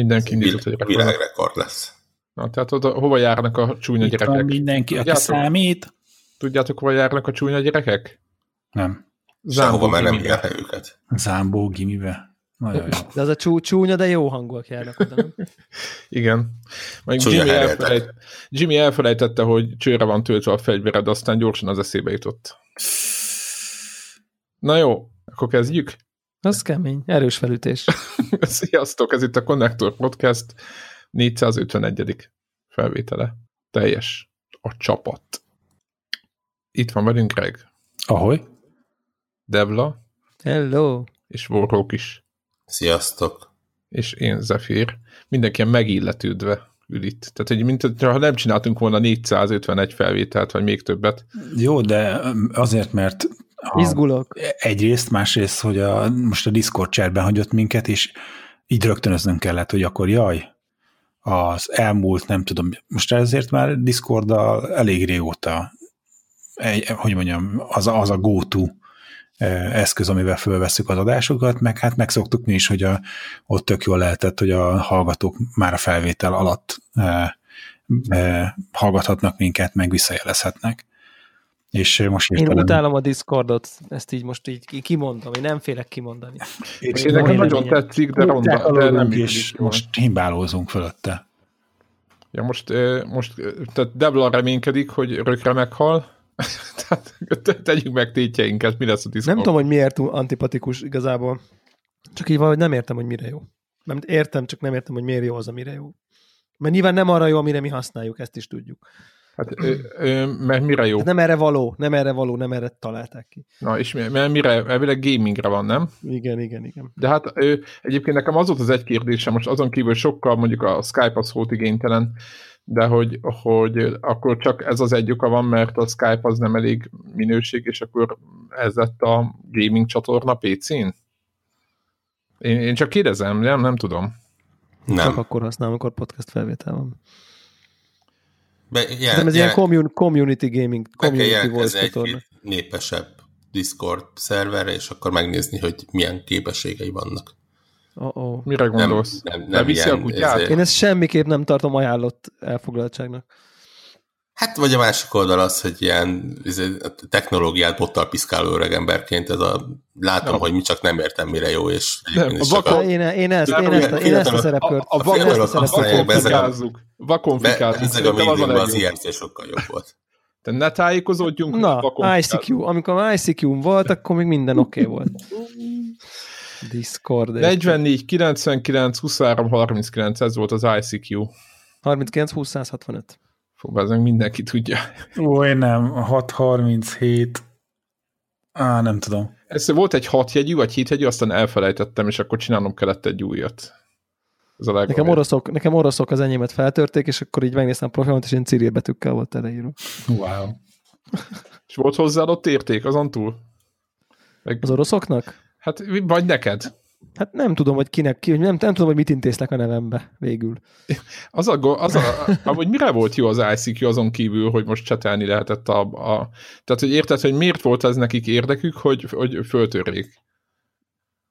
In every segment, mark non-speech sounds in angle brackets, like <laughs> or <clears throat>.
mindenki. Indított rekord. Világrekord lesz. Na, tehát oda, hova járnak a csúnya Itt gyerekek? Van mindenki, aki számít. Tudjátok, hova járnak a csúnya gyerekek? Nem. Zámbó Sehova, mert nem jár őket. Zámbó gimibe. Nagyon jó. De az a csú, csúnya, de jó hangúak járnak oda, nem? <laughs> Igen. Meg Jimmy, elfelejt, Jimmy elfelejtette, hogy csőre van töltve a fegyvered, aztán gyorsan az eszébe jutott. Na jó, akkor kezdjük. Az kemény, erős felütés. <laughs> Sziasztok, ez itt a Connector Podcast 451. felvétele. Teljes a csapat. Itt van velünk Greg. Ahogy. Devla. Hello. És Warhawk is. Sziasztok. És én Zephyr. Mindenki megilletődve ül itt. Tehát, hogy mint ha nem csináltunk volna 451 felvételt, vagy még többet. Jó, de azért, mert Izgulok. Egyrészt, másrészt, hogy a, most a Discord cserben hagyott minket, és így rögtönöznöm kellett, hogy akkor jaj, az elmúlt, nem tudom, most ezért már Discorddal elég régóta, egy, hogy mondjam, az, az a go-to eszköz, amivel fölveszük az adásokat, meg hát megszoktuk mi is, hogy a, ott tök jól lehetett, hogy a hallgatók már a felvétel alatt e, e, hallgathatnak minket, meg visszajelezhetnek. És most Én utálom a Discordot, ezt így most így kimondom, én nem félek kimondani. És én nekem nagyon tetszik, de, ronda, de nem is most himbálózunk fölötte. Ja, most, most tehát Devla reménykedik, hogy rökre meghal, <laughs> tehát tegyük meg tétjeinket, mi lesz a Discord. Nem tudom, hogy miért antipatikus igazából. Csak így valahogy nem értem, hogy mire jó. Nem értem, csak nem értem, hogy miért jó az, amire jó. Mert nyilván nem arra jó, amire mi használjuk, ezt is tudjuk. Hát, ö, ö, mert mire jó? Hát nem erre való, nem erre való, nem erre találták ki. Na, és mert mire? Elvileg gamingre van, nem? Igen, igen, igen. De hát ö, egyébként nekem az volt az egy kérdésem, most azon kívül sokkal mondjuk a Skype az volt igénytelen, de hogy, hogy akkor csak ez az egy oka van, mert a Skype az nem elég minőség, és akkor ez lett a gaming csatorna PC-n? Én, én csak kérdezem, nem, nem tudom. Nem. Csak akkor használom, amikor podcast felvétel van. Be, jel, Nem, ez jel, ilyen community gaming, community voice egy népesebb Discord szerverre, és akkor megnézni, hogy milyen képességei vannak. Uh-oh. Mire gondolsz? Nem, nem, nem ilyen, a kutyát? Ezért... Én ezt semmiképp nem tartom ajánlott elfoglaltságnak. Hát vagy a másik oldal az, hogy ilyen technológiát bottal piszkáló öregemberként, ez a látom, no. hogy mi csak nem értem, mire jó, és nem, a vakon, a... én, én, ezt, én, ezt, én ezt a szerepkört. A, a, a, a, a, vakon fikázzuk. Vakon fikázzuk. Ezek a médiumban az IRC sokkal jobb volt. Te ne tájékozódjunk. Na, ICQ. Amikor ICQ volt, akkor még minden oké okay volt. Discord. 44, 99, 23, 39, ez volt az ICQ. 39, 20, 165. Fú, ez mindenki tudja. Ó, én nem, 637. Á, nem tudom. Ez volt egy 6 jegyű, vagy 7 jegyű, aztán elfelejtettem, és akkor csinálnom kellett egy újat. Ez a nekem, oroszok, nekem oroszok az enyémet feltörték, és akkor így megnéztem a profilomat, és én Cyril betűkkel volt teleírva. Wow. és volt hozzáadott érték azon túl? Meg... Az oroszoknak? Hát, vagy neked? Hát nem tudom, hogy kinek, ki, nem, nem tudom, hogy mit intéztek a nevembe végül. Az a, az a, hogy mire volt jó az ICQ azon kívül, hogy most csetelni lehetett a, a... Tehát, hogy érted, hogy miért volt ez nekik érdekük, hogy, hogy föltörjék?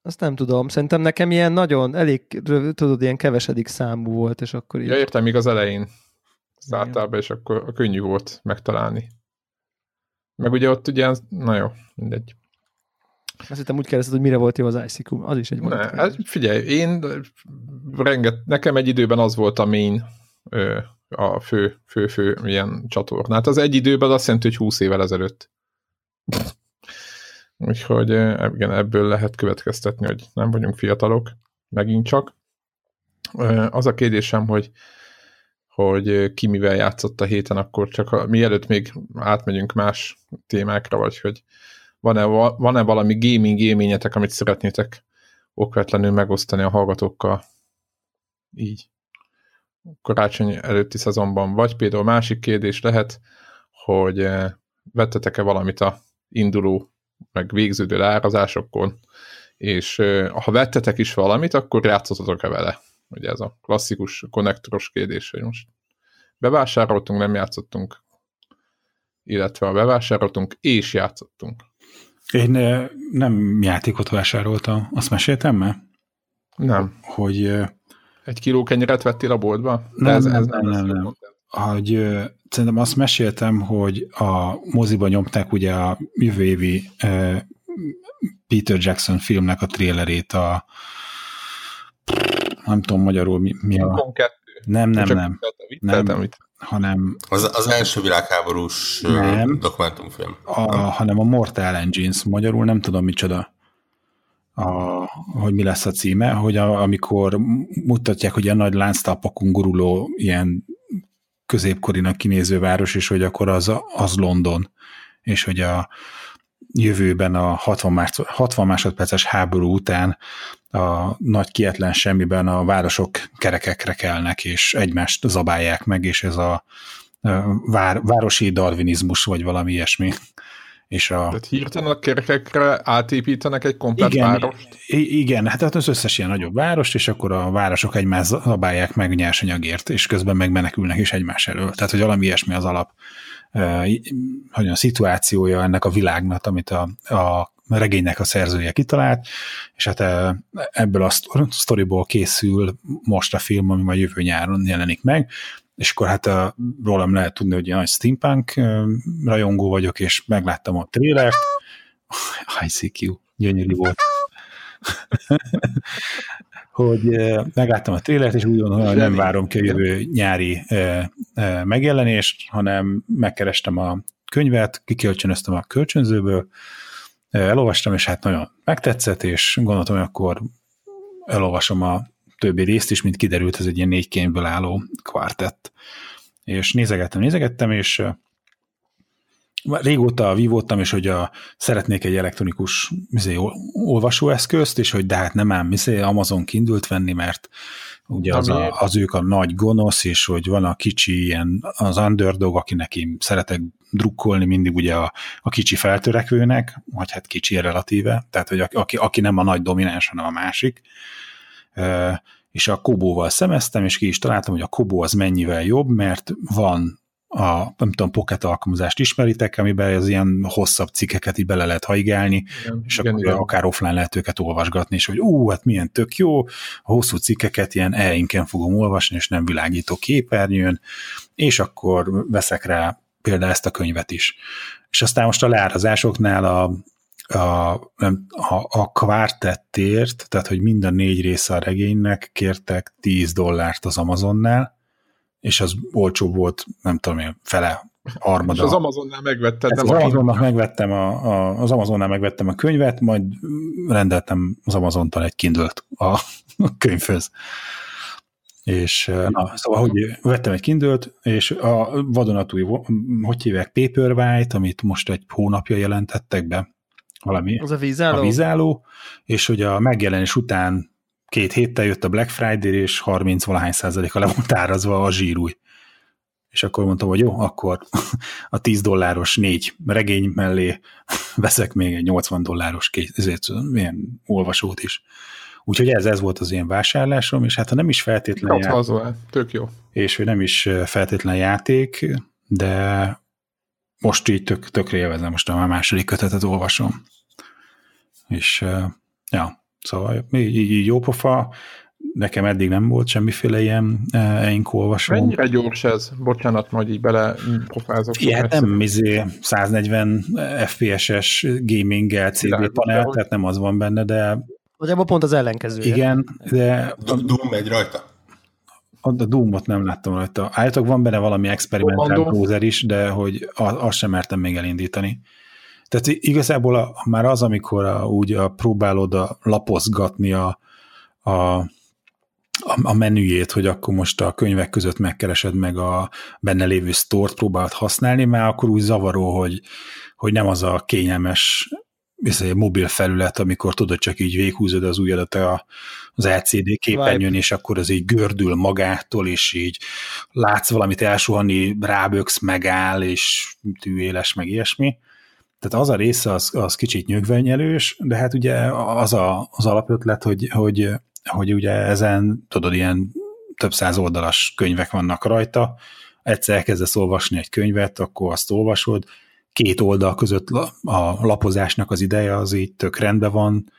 Azt nem tudom. Szerintem nekem ilyen nagyon, elég, tudod, ilyen kevesedik számú volt, és akkor így... Ja, értem, még az elején általában, és akkor könnyű volt megtalálni. Meg ugye ott ugye, na jó, mindegy. Azt hittem úgy kérdezted, hogy mire volt jó az ICQ, az is egy ne, hát figyelj, én renget, nekem egy időben az volt a main, a fő, fő, fő ilyen csatornát. Az egy időben azt jelenti, hogy 20 évvel ezelőtt. Úgyhogy igen, ebből lehet következtetni, hogy nem vagyunk fiatalok, megint csak. Az a kérdésem, hogy hogy ki mivel játszott a héten, akkor csak a, mielőtt még átmegyünk más témákra, vagy hogy van-e, van-e valami gaming élményetek, amit szeretnétek okvetlenül megosztani a hallgatókkal? Így. Karácsony előtti szezonban. Vagy például másik kérdés lehet, hogy eh, vettetek-e valamit a induló, meg végződő leárazásokon, és eh, ha vettetek is valamit, akkor játszottatok-e vele? Ugye ez a klasszikus konnektoros kérdés, hogy most bevásároltunk, nem játszottunk, illetve a bevásároltunk és játszottunk. Én nem játékot vásároltam, azt meséltem már? Nem. Hogy Egy kiló kenyeret vettél a boltba? De Nem, ez, nem, ez nem, nem, nem. content. hogy szerintem azt meséltem, hogy a moziba nyomták ugye a jövő évi Peter Jackson filmnek a trélerét a nem tudom magyarul mi, mi a... Kong 2. Nem, nem, nem, Nem. Hanem az, az első világháborús Nem. dokumentumfilm. a, hanem a Mortal Engines, magyarul nem tudom micsoda, a, hogy mi lesz a címe, hogy a, amikor mutatják, hogy a nagy lánctalpakon guruló ilyen középkorinak kinéző város, és hogy akkor az, az London, és hogy a jövőben a 60, másod, 60 másodperces háború után a nagy kietlen semmiben a városok kerekekre kelnek, és egymást zabálják meg, és ez a vár, városi darwinizmus, vagy valami ilyesmi. És a, Tehát hirtelen a kerekekre átépítenek egy komplet igen, várost. igen, hát az összes ilyen nagyobb várost, és akkor a városok egymást zabálják meg nyersanyagért, és közben meg menekülnek is egymás elől. Tehát, hogy valami ilyesmi az alap hogy a szituációja ennek a világnak, amit a, a regénynek a szerzője kitalált, és hát ebből a sztor- sztoriból készül most a film, ami majd jövő nyáron jelenik meg, és akkor hát a, rólam lehet tudni, hogy egy nagy steampunk rajongó vagyok, és megláttam a trélert, ICQ, gyönyörű volt. <laughs> hogy megláttam a trélert, és úgy gondolom, hogy nem várom ki a jövő nyári megjelenést, hanem megkerestem a könyvet, kikölcsönöztem a kölcsönzőből, elolvastam, és hát nagyon megtetszett, és gondoltam, hogy akkor elolvasom a többi részt is, mint kiderült, ez egy ilyen négy könyvből álló kvartett. És nézegettem, nézegettem, és régóta vívódtam, és hogy a, szeretnék egy elektronikus izé, ol- olvasóeszközt, és hogy de hát nem ám izé, Amazon kindült venni, mert ugye az, a, az ők a nagy gonosz, és hogy van a kicsi ilyen, az underdog, akinek én szeretek drukkolni mindig ugye a, a kicsi feltörekvőnek, vagy hát kicsi relatíve, tehát hogy aki, aki nem a nagy domináns, hanem a másik. Ö, és a Kobóval szemeztem, és ki is találtam, hogy a Kobó az mennyivel jobb, mert van a, nem tudom, Pocket alkalmazást ismeritek, amiben az ilyen hosszabb cikkeket így bele lehet haigálni, Igen, és igen, akkor igen. akár offline lehet őket olvasgatni, és hogy ú, hát milyen tök jó, a hosszú cikkeket ilyen e fogom olvasni, és nem világító képernyőn, és akkor veszek rá például ezt a könyvet is. És aztán most a leárazásoknál a, a, nem, a, a kvártettért, tehát hogy mind a négy része a regénynek kértek 10 dollárt az Amazonnál, és az olcsóbb volt, nem tudom én, fele, És armada. az Amazonnál megvetted, Hát az Amazonnak megvettem a, a, az Amazonnál megvettem a könyvet, majd rendeltem az Amazontól egy kindle a, a <laughs> könyvhöz. És na, szóval, hogy vettem egy kindle és a vadonatúj, hogy hívják, Paperwhite, amit most egy hónapja jelentettek be, valami, Az a vízálló? a vízálló, és hogy a megjelenés után két héttel jött a Black Friday, és 30 valahány százaléka le volt árazva a zsírúj. És akkor mondtam, hogy jó, akkor a 10 dolláros négy regény mellé veszek még egy 80 dolláros két, ezért ilyen olvasót is. Úgyhogy ez, ez volt az én vásárlásom, és hát ha nem is feltétlen Kapsz jár, haza, tök jó. és hogy nem is feltétlen játék, de most így tök, tökre élvezem, most a második kötetet olvasom. És ja, szóval így, így, így jó pofa, nekem eddig nem volt semmiféle ilyen eink olvasom. Mennyire gyors ez? Bocsánat, majd így bele pofázok. Ja, hát nem izé 140 FPS-es gaming LCD Világos, panel, de tehát nem az van benne, de Nagyjából pont az ellenkezője. igen, de Du- Doom megy rajta? a a Doom-ot nem láttam rajta. Állítok, van benne valami experimentál browser is, de hogy a- azt sem mertem még elindítani. Tehát igazából a, már az, amikor a, úgy a, próbálod a, lapozgatni a, a, a, a menüjét, hogy akkor most a könyvek között megkeresed meg a benne lévő sztort, próbálod használni, már akkor úgy zavaró, hogy, hogy nem az a kényelmes izé, mobil felület, amikor tudod, csak így véghúzod az ujjadat a, az LCD képernyőn, és akkor az így gördül magától, és így látsz valamit elsuhanni, ráböksz, megáll, és tűéles, meg ilyesmi. Tehát az a része az, az kicsit nyögvenyelős, de hát ugye az a, az alapötlet, hogy, hogy, hogy ugye ezen, tudod, ilyen több száz oldalas könyvek vannak rajta, egyszer elkezdesz olvasni egy könyvet, akkor azt olvasod, két oldal között a lapozásnak az ideje az így tök rendben van,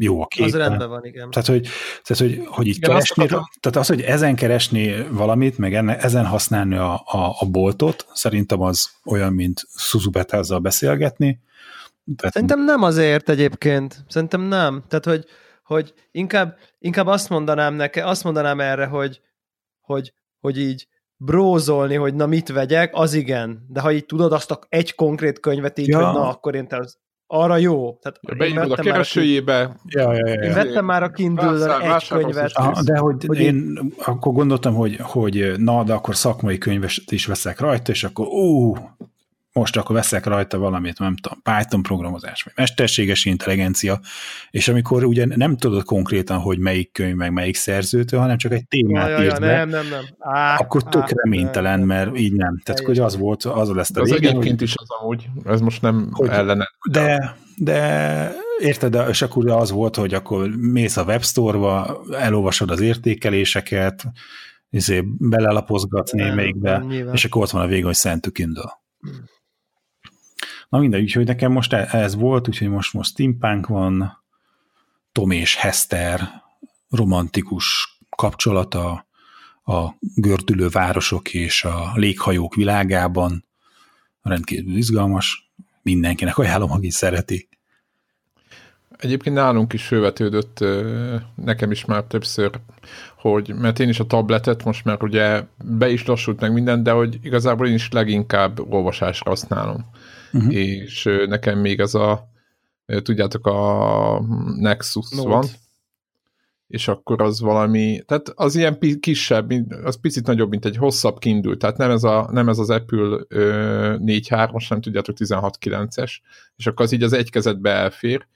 jó a kép. Az rendben van, igen. Tehát, hogy, tehát, hogy, hogy így Igen, azt keresni, akartam- tehát az, hogy ezen keresni valamit, meg enne, ezen használni a, a, a boltot, szerintem az olyan, mint Suzubetázzal beszélgetni. Tehát, Szerintem nem azért egyébként. Szerintem nem. Tehát, hogy, hogy inkább, inkább azt mondanám neke, azt mondanám erre, hogy, hogy, hogy így brózolni, hogy na mit vegyek, az igen. De ha így tudod azt a egy konkrét könyvet így, ja. hogy na akkor én te az, arra jó. Tehát én Beírod a vettem, már a, keresőjébe, ja, ja, ja, én ja. vettem már a kindle Vásár- egy könyvet. Aha, de hogy, Hogy én akkor gondoltam, hogy, hogy na, de akkor szakmai könyvet is veszek rajta, és akkor ú, most akkor veszek rajta valamit, nem tudom, Python programozás, vagy mesterséges intelligencia, és amikor ugye nem tudod konkrétan, hogy melyik könyv, meg melyik szerzőtől, hanem csak egy Ja, témát ja, ja, írsz be, nem, nem, nem. Á, akkor tök á, reménytelen, nem, mert így nem. Tehát, hogy az volt, az lesz a az régen, hogy- egyébként is az amúgy, ez most nem Hogy- ellene. De, de érted, de- és akkor az volt, hogy akkor mész a webstore-ba, elolvasod az értékeléseket, izé, belelapozgatsz Nem, némelyikbe, és akkor ott van a végén, hogy Send to Kindle. Na mindegy, úgyhogy nekem most e- ez volt, úgyhogy most, most steampunk van, Tom és Hester romantikus kapcsolata a gördülő városok és a léghajók világában, rendkívül izgalmas, mindenkinek ajánlom, aki szereti. Egyébként nálunk is fölvetődött, ö, nekem is már többször, hogy, mert én is a tabletet most már ugye be is lassult meg minden, de hogy igazából én is leginkább olvasásra használom. Mhm. És nekem még ez a, tudjátok, a Nexus Note. van, és akkor az valami, tehát az ilyen kisebb, az picit nagyobb, mint egy hosszabb Kindle, tehát nem ez, a, nem ez az Apple ö, 4.3-as, nem tudjátok, 16.9-es, és akkor az így az egy kezedbe elfér,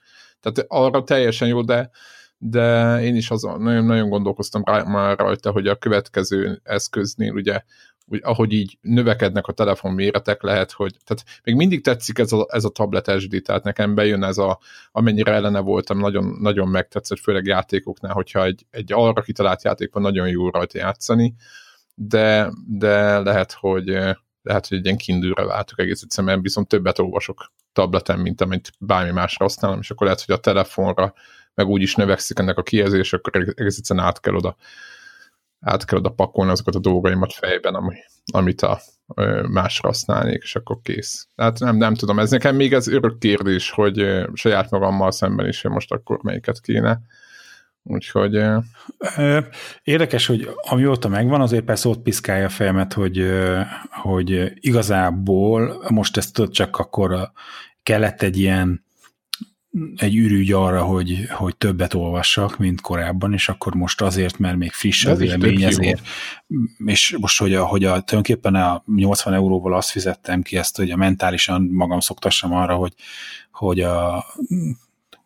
tehát arra teljesen jó, de, de én is azon nagyon, nagyon gondolkoztam rá, már rajta, hogy a következő eszköznél ugye, úgy, ahogy így növekednek a telefon méretek, lehet, hogy tehát még mindig tetszik ez a, ez a tablet SD, tehát nekem bejön ez a, amennyire ellene voltam, nagyon, nagyon megtetszett, főleg játékoknál, hogyha egy, egy arra kitalált játék van, nagyon jó rajta játszani, de, de lehet, hogy lehet, hogy egy ilyen kindűre váltok egész egyszerűen, mert viszont többet olvasok tableten, mint amit bármi másra használom, és akkor lehet, hogy a telefonra meg úgy is növekszik ennek a kijelzés, akkor egész egyszerűen át kell oda át kell oda pakolni azokat a dolgaimat fejben, ami, amit a másra használnék, és akkor kész. Tehát nem, nem tudom, ez nekem még ez örök kérdés, hogy saját magammal szemben is, hogy most akkor melyiket kéne. Úgyhogy Érdekes, hogy amióta megvan, azért persze ott piszkálja a fejemet, hogy, hogy igazából most ezt tudod, csak akkor kellett egy ilyen egy ürügy arra, hogy, hogy többet olvassak, mint korábban, és akkor most azért, mert még friss az élmény, ezért, és most, hogy a, hogy a, tulajdonképpen a 80 euróból azt fizettem ki ezt, hogy a mentálisan magam szoktassam arra, hogy, hogy a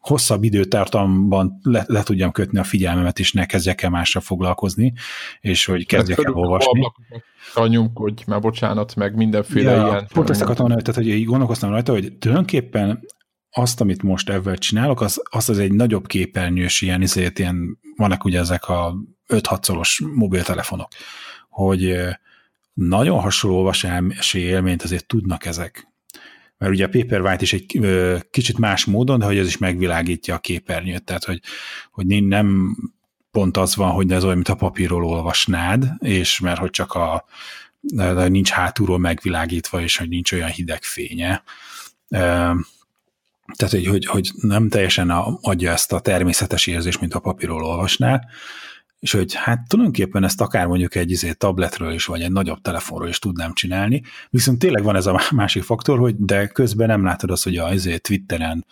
hosszabb időtartamban le, le tudjam kötni a figyelmemet, és ne kezdjek el másra foglalkozni, és hogy kezdjek el olvasni. ablakokra nyomkodj, már bocsánat, meg mindenféle Ja, ilyen. pont ezt akartam mondani, tehát, hogy így gondolkoztam rajta, hogy tulajdonképpen azt, amit most ebben csinálok, az, az, az egy nagyobb képernyős ilyen, izét, ilyen, vannak ugye ezek a 5-6 szoros mobiltelefonok, hogy nagyon hasonló olvasási élményt azért tudnak ezek. Mert ugye a Paperwhite is egy kicsit más módon, de hogy ez is megvilágítja a képernyőt, tehát hogy, hogy nem pont az van, hogy ez olyan, mint a papírról olvasnád, és mert hogy csak a nincs hátulról megvilágítva, és hogy nincs olyan hideg fénye. Tehát, hogy, hogy, hogy nem teljesen adja ezt a természetes érzést, mint a papírról olvasnál, és hogy hát tulajdonképpen ezt akár mondjuk egy izé, tabletről is, vagy egy nagyobb telefonról is tudnám csinálni, viszont tényleg van ez a másik faktor, hogy de közben nem látod azt, hogy a izé, Twitteren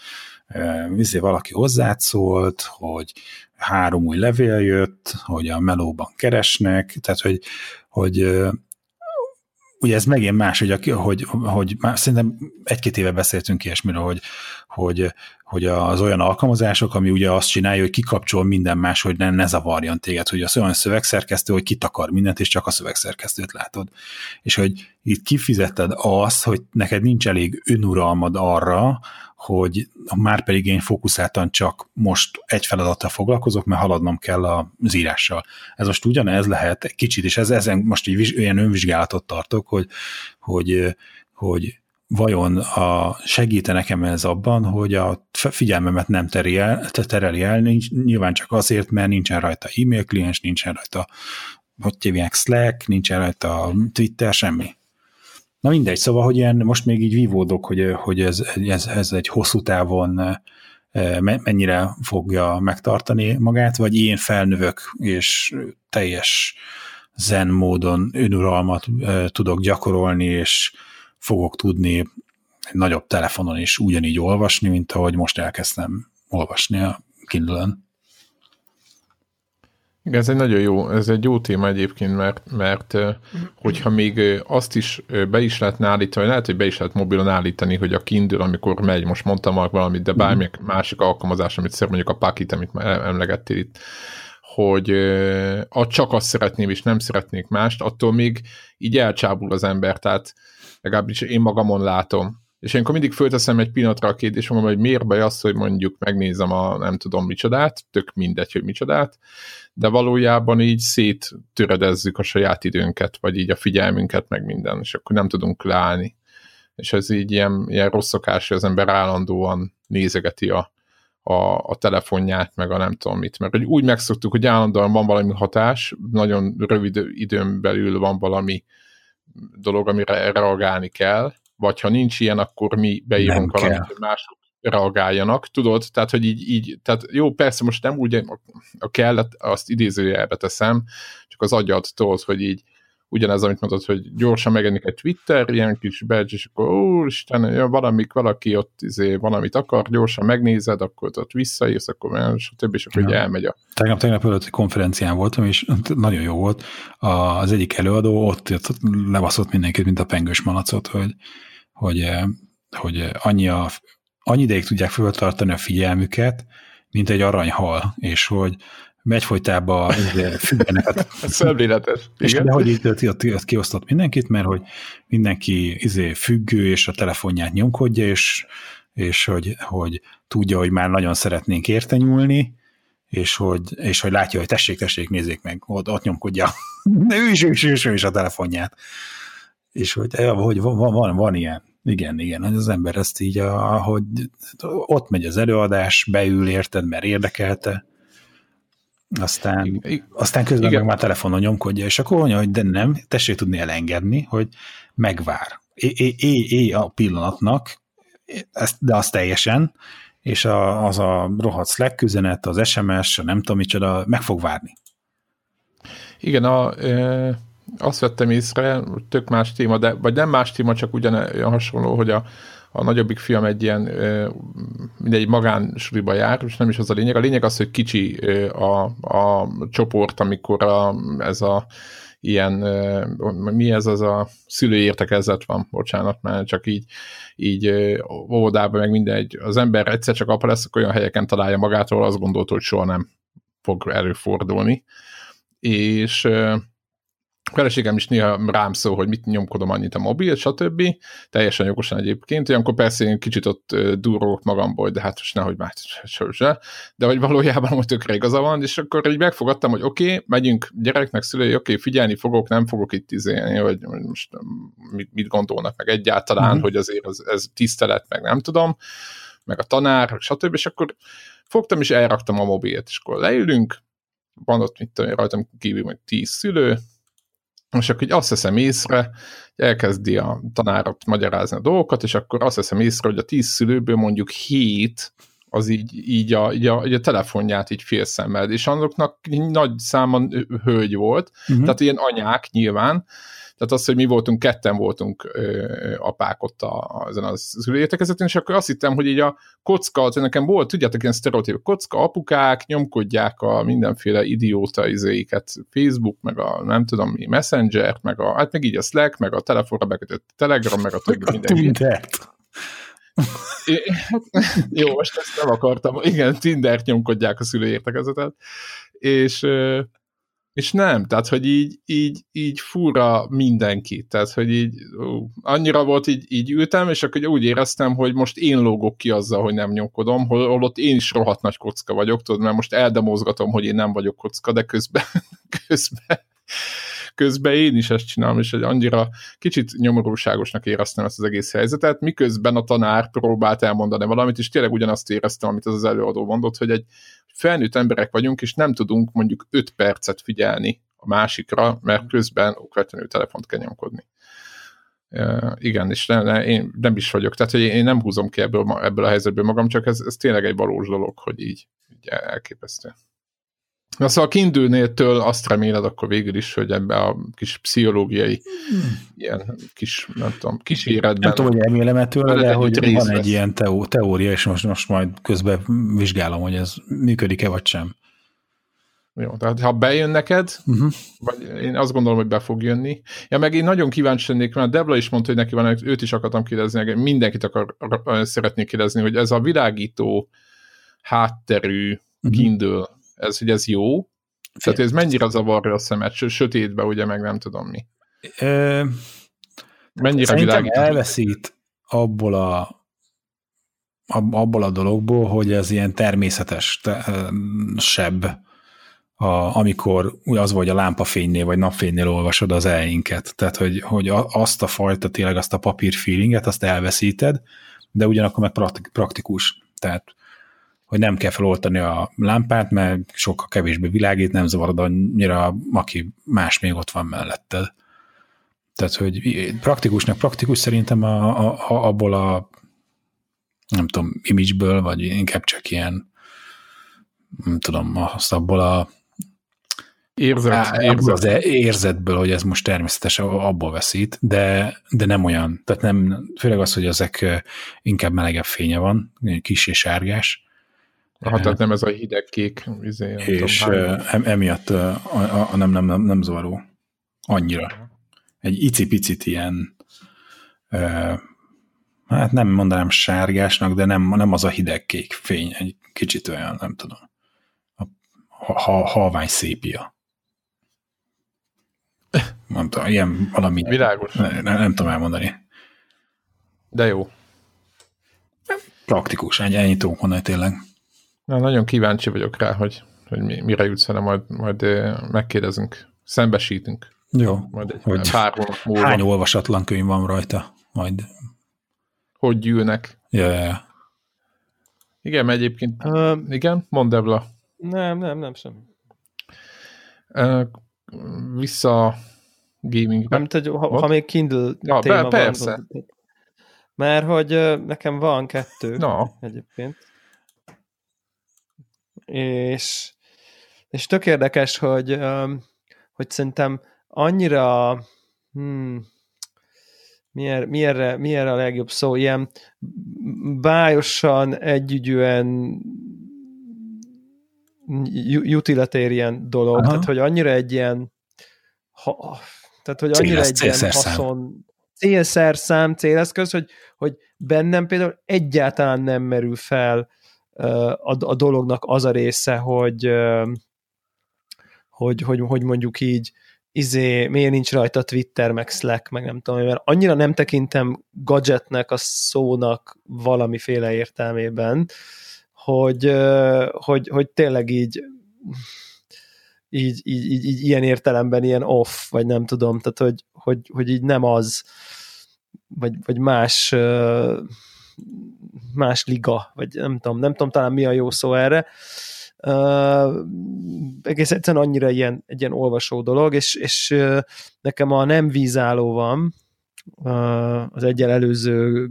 izé, valaki hozzád szólt, hogy három új levél jött, hogy a melóban keresnek, tehát hogy, hogy ugye ez megint más, hogy, hogy, hogy már szerintem egy-két éve beszéltünk ilyesmiről, hogy, hogy, hogy az olyan alkalmazások, ami ugye azt csinálja, hogy kikapcsol minden más, hogy ne, ne zavarjon téged, hogy az olyan szövegszerkesztő, hogy kitakar mindent, és csak a szövegszerkesztőt látod. És hogy itt kifizetted azt, hogy neked nincs elég önuralmad arra, hogy már pedig én fókuszáltan csak most egy feladattal foglalkozok, mert haladnom kell az írással. Ez most ugyanez lehet kicsit, és ez, ezen most így ilyen önvizsgálatot tartok, hogy, hogy, hogy vajon a, segíte nekem ez abban, hogy a figyelmemet nem tereli el, tereli el nincs, nyilván csak azért, mert nincsen rajta e-mail kliens, nincsen rajta, hogy hívják, Slack, nincsen rajta Twitter, semmi. Na mindegy, szóval, hogy ilyen, most még így vívódok, hogy, hogy ez, ez, ez egy hosszú távon mennyire fogja megtartani magát, vagy én felnövök, és teljes zen módon önuralmat tudok gyakorolni, és fogok tudni egy nagyobb telefonon is ugyanígy olvasni, mint ahogy most elkezdtem olvasni a Kindle-en. Igen, ez egy nagyon jó, ez egy jó téma egyébként, mert, mert hogyha még azt is be is lehetne állítani, lehet, hogy be is lehet mobilon állítani, hogy a Kindle, amikor megy, most mondtam valamit, de bármilyen másik alkalmazás, amit szer mondjuk a Pakit, amit már emlegettél itt, hogy a csak azt szeretném, és nem szeretnék mást, attól még így elcsábul az ember, tehát legalábbis én magamon látom. És ilyenkor mindig fölteszem egy pillanatra a kérdést, mondom, hogy miért be az, hogy mondjuk megnézem a nem tudom micsodát, tök mindegy, hogy micsodát, de valójában így széttöredezzük a saját időnket, vagy így a figyelmünket, meg minden, és akkor nem tudunk leállni. És ez így ilyen, ilyen rossz szokás, hogy az ember állandóan nézegeti a, a, a telefonját, meg a nem tudom mit, mert hogy úgy megszoktuk, hogy állandóan van valami hatás, nagyon rövid időn belül van valami dolog, amire reagálni kell, vagy ha nincs ilyen, akkor mi beírunk nem valamit, kell. hogy mások reagáljanak, tudod? Tehát, hogy így, így, tehát jó, persze most nem úgy a kellett, azt idézőjelbe teszem, csak az agyad tudod, hogy így ugyanez, amit mondod, hogy gyorsan megjelenik egy Twitter, ilyen kis badge, és akkor úristen, ja, valamik, valaki ott izé, valamit akar, gyorsan megnézed, akkor ott visszaírsz, akkor stb. és akkor ja. elmegy a... Tegnap, tegnap előtt konferencián voltam, és nagyon jó volt. Az egyik előadó ott, ott levaszott mindenkit, mint a pengős malacot, hogy, hogy, hogy annyi, a, annyi ideig tudják föltartani a figyelmüket, mint egy aranyhal, és hogy egyfolytában függenek. <laughs> Szemléletes. És de hogy itt, itt, itt, itt kiosztott mindenkit, mert hogy mindenki izé függő, és a telefonját nyomkodja, és, és hogy, hogy tudja, hogy már nagyon szeretnénk érte nyúlni, és hogy, és hogy látja, hogy tessék, tessék, nézzék meg, ott, ott nyomkodja. <laughs> ő is, ő is, ő is, ő is a telefonját. És hogy, hogy van, van, van ilyen. Igen, igen, hogy az ember ezt így, ahogy ott megy az előadás, beül, érted, mert érdekelte, aztán, I, aztán közben igen. meg már telefonon nyomkodja, és akkor mondja, hogy de nem, tessék tudni elengedni, hogy megvár. É, é, é, a pillanatnak, ezt, de az teljesen, és a, az a rohadt Slack üzenet, az SMS, a nem tudom micsoda, meg fog várni. Igen, a, e, azt vettem észre, tök más téma, de, vagy nem más téma, csak ugyan hasonló, hogy a, a nagyobbik fiam egy ilyen, mindegy magánsuriba jár, és nem is az a lényeg. A lényeg az, hogy kicsi a, a csoport, amikor a, ez a ilyen, mi ez az a szülői értekezet van, bocsánat, mert csak így, így óvodában meg mindegy, az ember egyszer csak apa lesz, akkor olyan helyeken találja magától, azt gondolta, hogy soha nem fog előfordulni. És feleségem is néha rám szól, hogy mit nyomkodom annyit a mobil, stb. Teljesen jogosan egyébként. Olyankor persze én kicsit ott durrogok magamból, de hát most nehogy már se. De hogy valójában <laughs> hogy tökre igaza van, és akkor így megfogadtam, hogy oké, okay, megyünk gyereknek, szülői, oké, okay, figyelni fogok, nem fogok itt izélni, hogy most mit, mit gondolnak meg egyáltalán, mm-hmm. hogy azért ez, ez tisztelet, meg nem tudom, meg a tanár, stb. És akkor fogtam és elraktam a mobilt, és akkor leülünk, van ott, mit tudom, rajtam kívül meg tíz szülő, és akkor így azt veszem észre, hogy elkezdi a tanárot magyarázni a dolgokat, és akkor azt veszem észre, hogy a tíz szülőből mondjuk hét az így, így, a, így, a, így a telefonját így félszemmel, és azoknak nagy számon hölgy volt, uh-huh. tehát ilyen anyák nyilván, tehát az, hogy mi voltunk, ketten voltunk ö, apák ott a, ezen a szülőértekezetén, és akkor azt hittem, hogy így a kocka, hogy nekem volt, tudjátok, ilyen sztereotíp, kocka apukák nyomkodják a mindenféle idióta izéiket, Facebook, meg a nem tudom mi, Messenger, meg a, hát meg így a Slack, meg a telefonra bekötött Telegram, meg a többi minden. Tindert. Hát, <laughs> jó, most ezt nem akartam. Igen, Tindert nyomkodják a szülőértekezetet. És és nem, tehát, hogy így, így, így fura mindenki, tehát, hogy így ó, annyira volt, így, így ültem, és akkor úgy éreztem, hogy most én lógok ki azzal, hogy nem nyomkodom, hol, holott én is rohadt nagy kocka vagyok, tudod, mert most eldemozgatom, hogy én nem vagyok kocka, de közben, <laughs> közben, közben én is ezt csinálom, és egy annyira kicsit nyomorúságosnak éreztem ezt az egész helyzetet, miközben a tanár próbált elmondani valamit, és tényleg ugyanazt éreztem, amit az, az előadó mondott, hogy egy felnőtt emberek vagyunk, és nem tudunk mondjuk 5 percet figyelni a másikra, mert közben okvetlenül telefont kell nyomkodni. Uh, igen, és ne, ne, én nem is vagyok, tehát hogy én nem húzom ki ebből, ebből a helyzetből magam, csak ez, ez tényleg egy valós dolog, hogy így, így elképesztő. Na szóval a kindülnél azt reméled akkor végül is, hogy ebbe a kis pszichológiai hmm. ilyen kis, nem tudom, kíséretben. Nem tudom, hogy remélem tőle, de hogy van egy ilyen teó, teória, és most, most majd közben vizsgálom, hogy ez működik-e vagy sem. Jó, tehát ha bejön neked, uh-huh. vagy én azt gondolom, hogy be fog jönni. Ja, meg én nagyon kíváncsi lennék, mert Debla is mondta, hogy neki van, őt is akartam kérdezni, mindenkit akar, szeretnék kérdezni, hogy ez a világító hátterű uh-huh. Kindle, ez, hogy ez jó? Tehát ez mennyire zavarja a szemet, sötétbe, ugye, meg nem tudom mi. Ö, mennyire világító? elveszít abból a abból a dologból, hogy ez ilyen természetes te, sebb a, amikor az vagy a lámpafénynél vagy napfénynél olvasod az eljénket. Tehát, hogy, hogy azt a fajta, tényleg azt a papír feelinget, azt elveszíted, de ugyanakkor meg praktikus. Tehát, hogy nem kell feloltani a lámpát, mert sokkal kevésbé világít, nem zavarod annyira, aki más még ott van melletted. Tehát, hogy praktikusnak praktikus szerintem a, a, a, abból a nem tudom, imageből, vagy inkább csak ilyen nem tudom, azt abból a Érzet, Á, érzet. Az érzetből, hogy ez most természetes, abból veszít, de, de nem olyan. Tehát nem, főleg az, hogy ezek inkább melegebb fénye van, kis és sárgás. Ha, tehát nem ez a hideg-kék. Izé, és tudom, emiatt a, a, a nem, nem, nem, nem zavaró. Annyira. Egy icipicit ilyen hát nem mondanám sárgásnak, de nem, nem az a hideg-kék fény, egy kicsit olyan, nem tudom. A, ha, halvány szépia nem tudom, ilyen valami. Világos. Nem, nem tudom elmondani. De jó. Praktikus, ennyi, ennyit tudunk mondani tényleg. Na, nagyon kíváncsi vagyok rá, hogy, hogy mi, mire jutsz vele, majd, majd megkérdezünk, szembesítünk. Jó. Majd egy hogy pár hónap múlva. Hány olvasatlan könyv van rajta? Majd. Hogy gyűlnek? Ja, ja, ja. Igen, egyébként, uh, igen, mondd Ebla. Nem, nem, nem sem. Uh, vissza gamingbe. Nem tudom, ha, ha még Kindle ja, téma be, persze. van. Mert hogy nekem van kettő no. egyébként. És, és tök érdekes, hogy, hogy szerintem annyira hmm, milyen, milyenre, milyenre a legjobb szó, ilyen bájosan, együgyűen utilitarian dolog, Aha. tehát hogy annyira egy ilyen ha, tehát hogy annyira Céles, egy ilyen haszon célszer szám, céleszköz, hogy, hogy bennem például egyáltalán nem merül fel a, a dolognak az a része, hogy, hogy, hogy, hogy mondjuk így izé, miért nincs rajta Twitter, meg Slack, meg nem tudom, mert annyira nem tekintem gadgetnek a szónak valamiféle értelmében, hogy, hogy, hogy tényleg így így, így, így, így ilyen értelemben ilyen off, vagy nem tudom, tehát hogy, hogy, hogy így nem az, vagy, vagy más más liga, vagy nem tudom, nem tudom talán mi a jó szó erre, Uh, egész egyszerűen annyira ilyen, egy ilyen olvasó dolog, és, és uh, nekem a nem vízálló van, uh, az egyen előző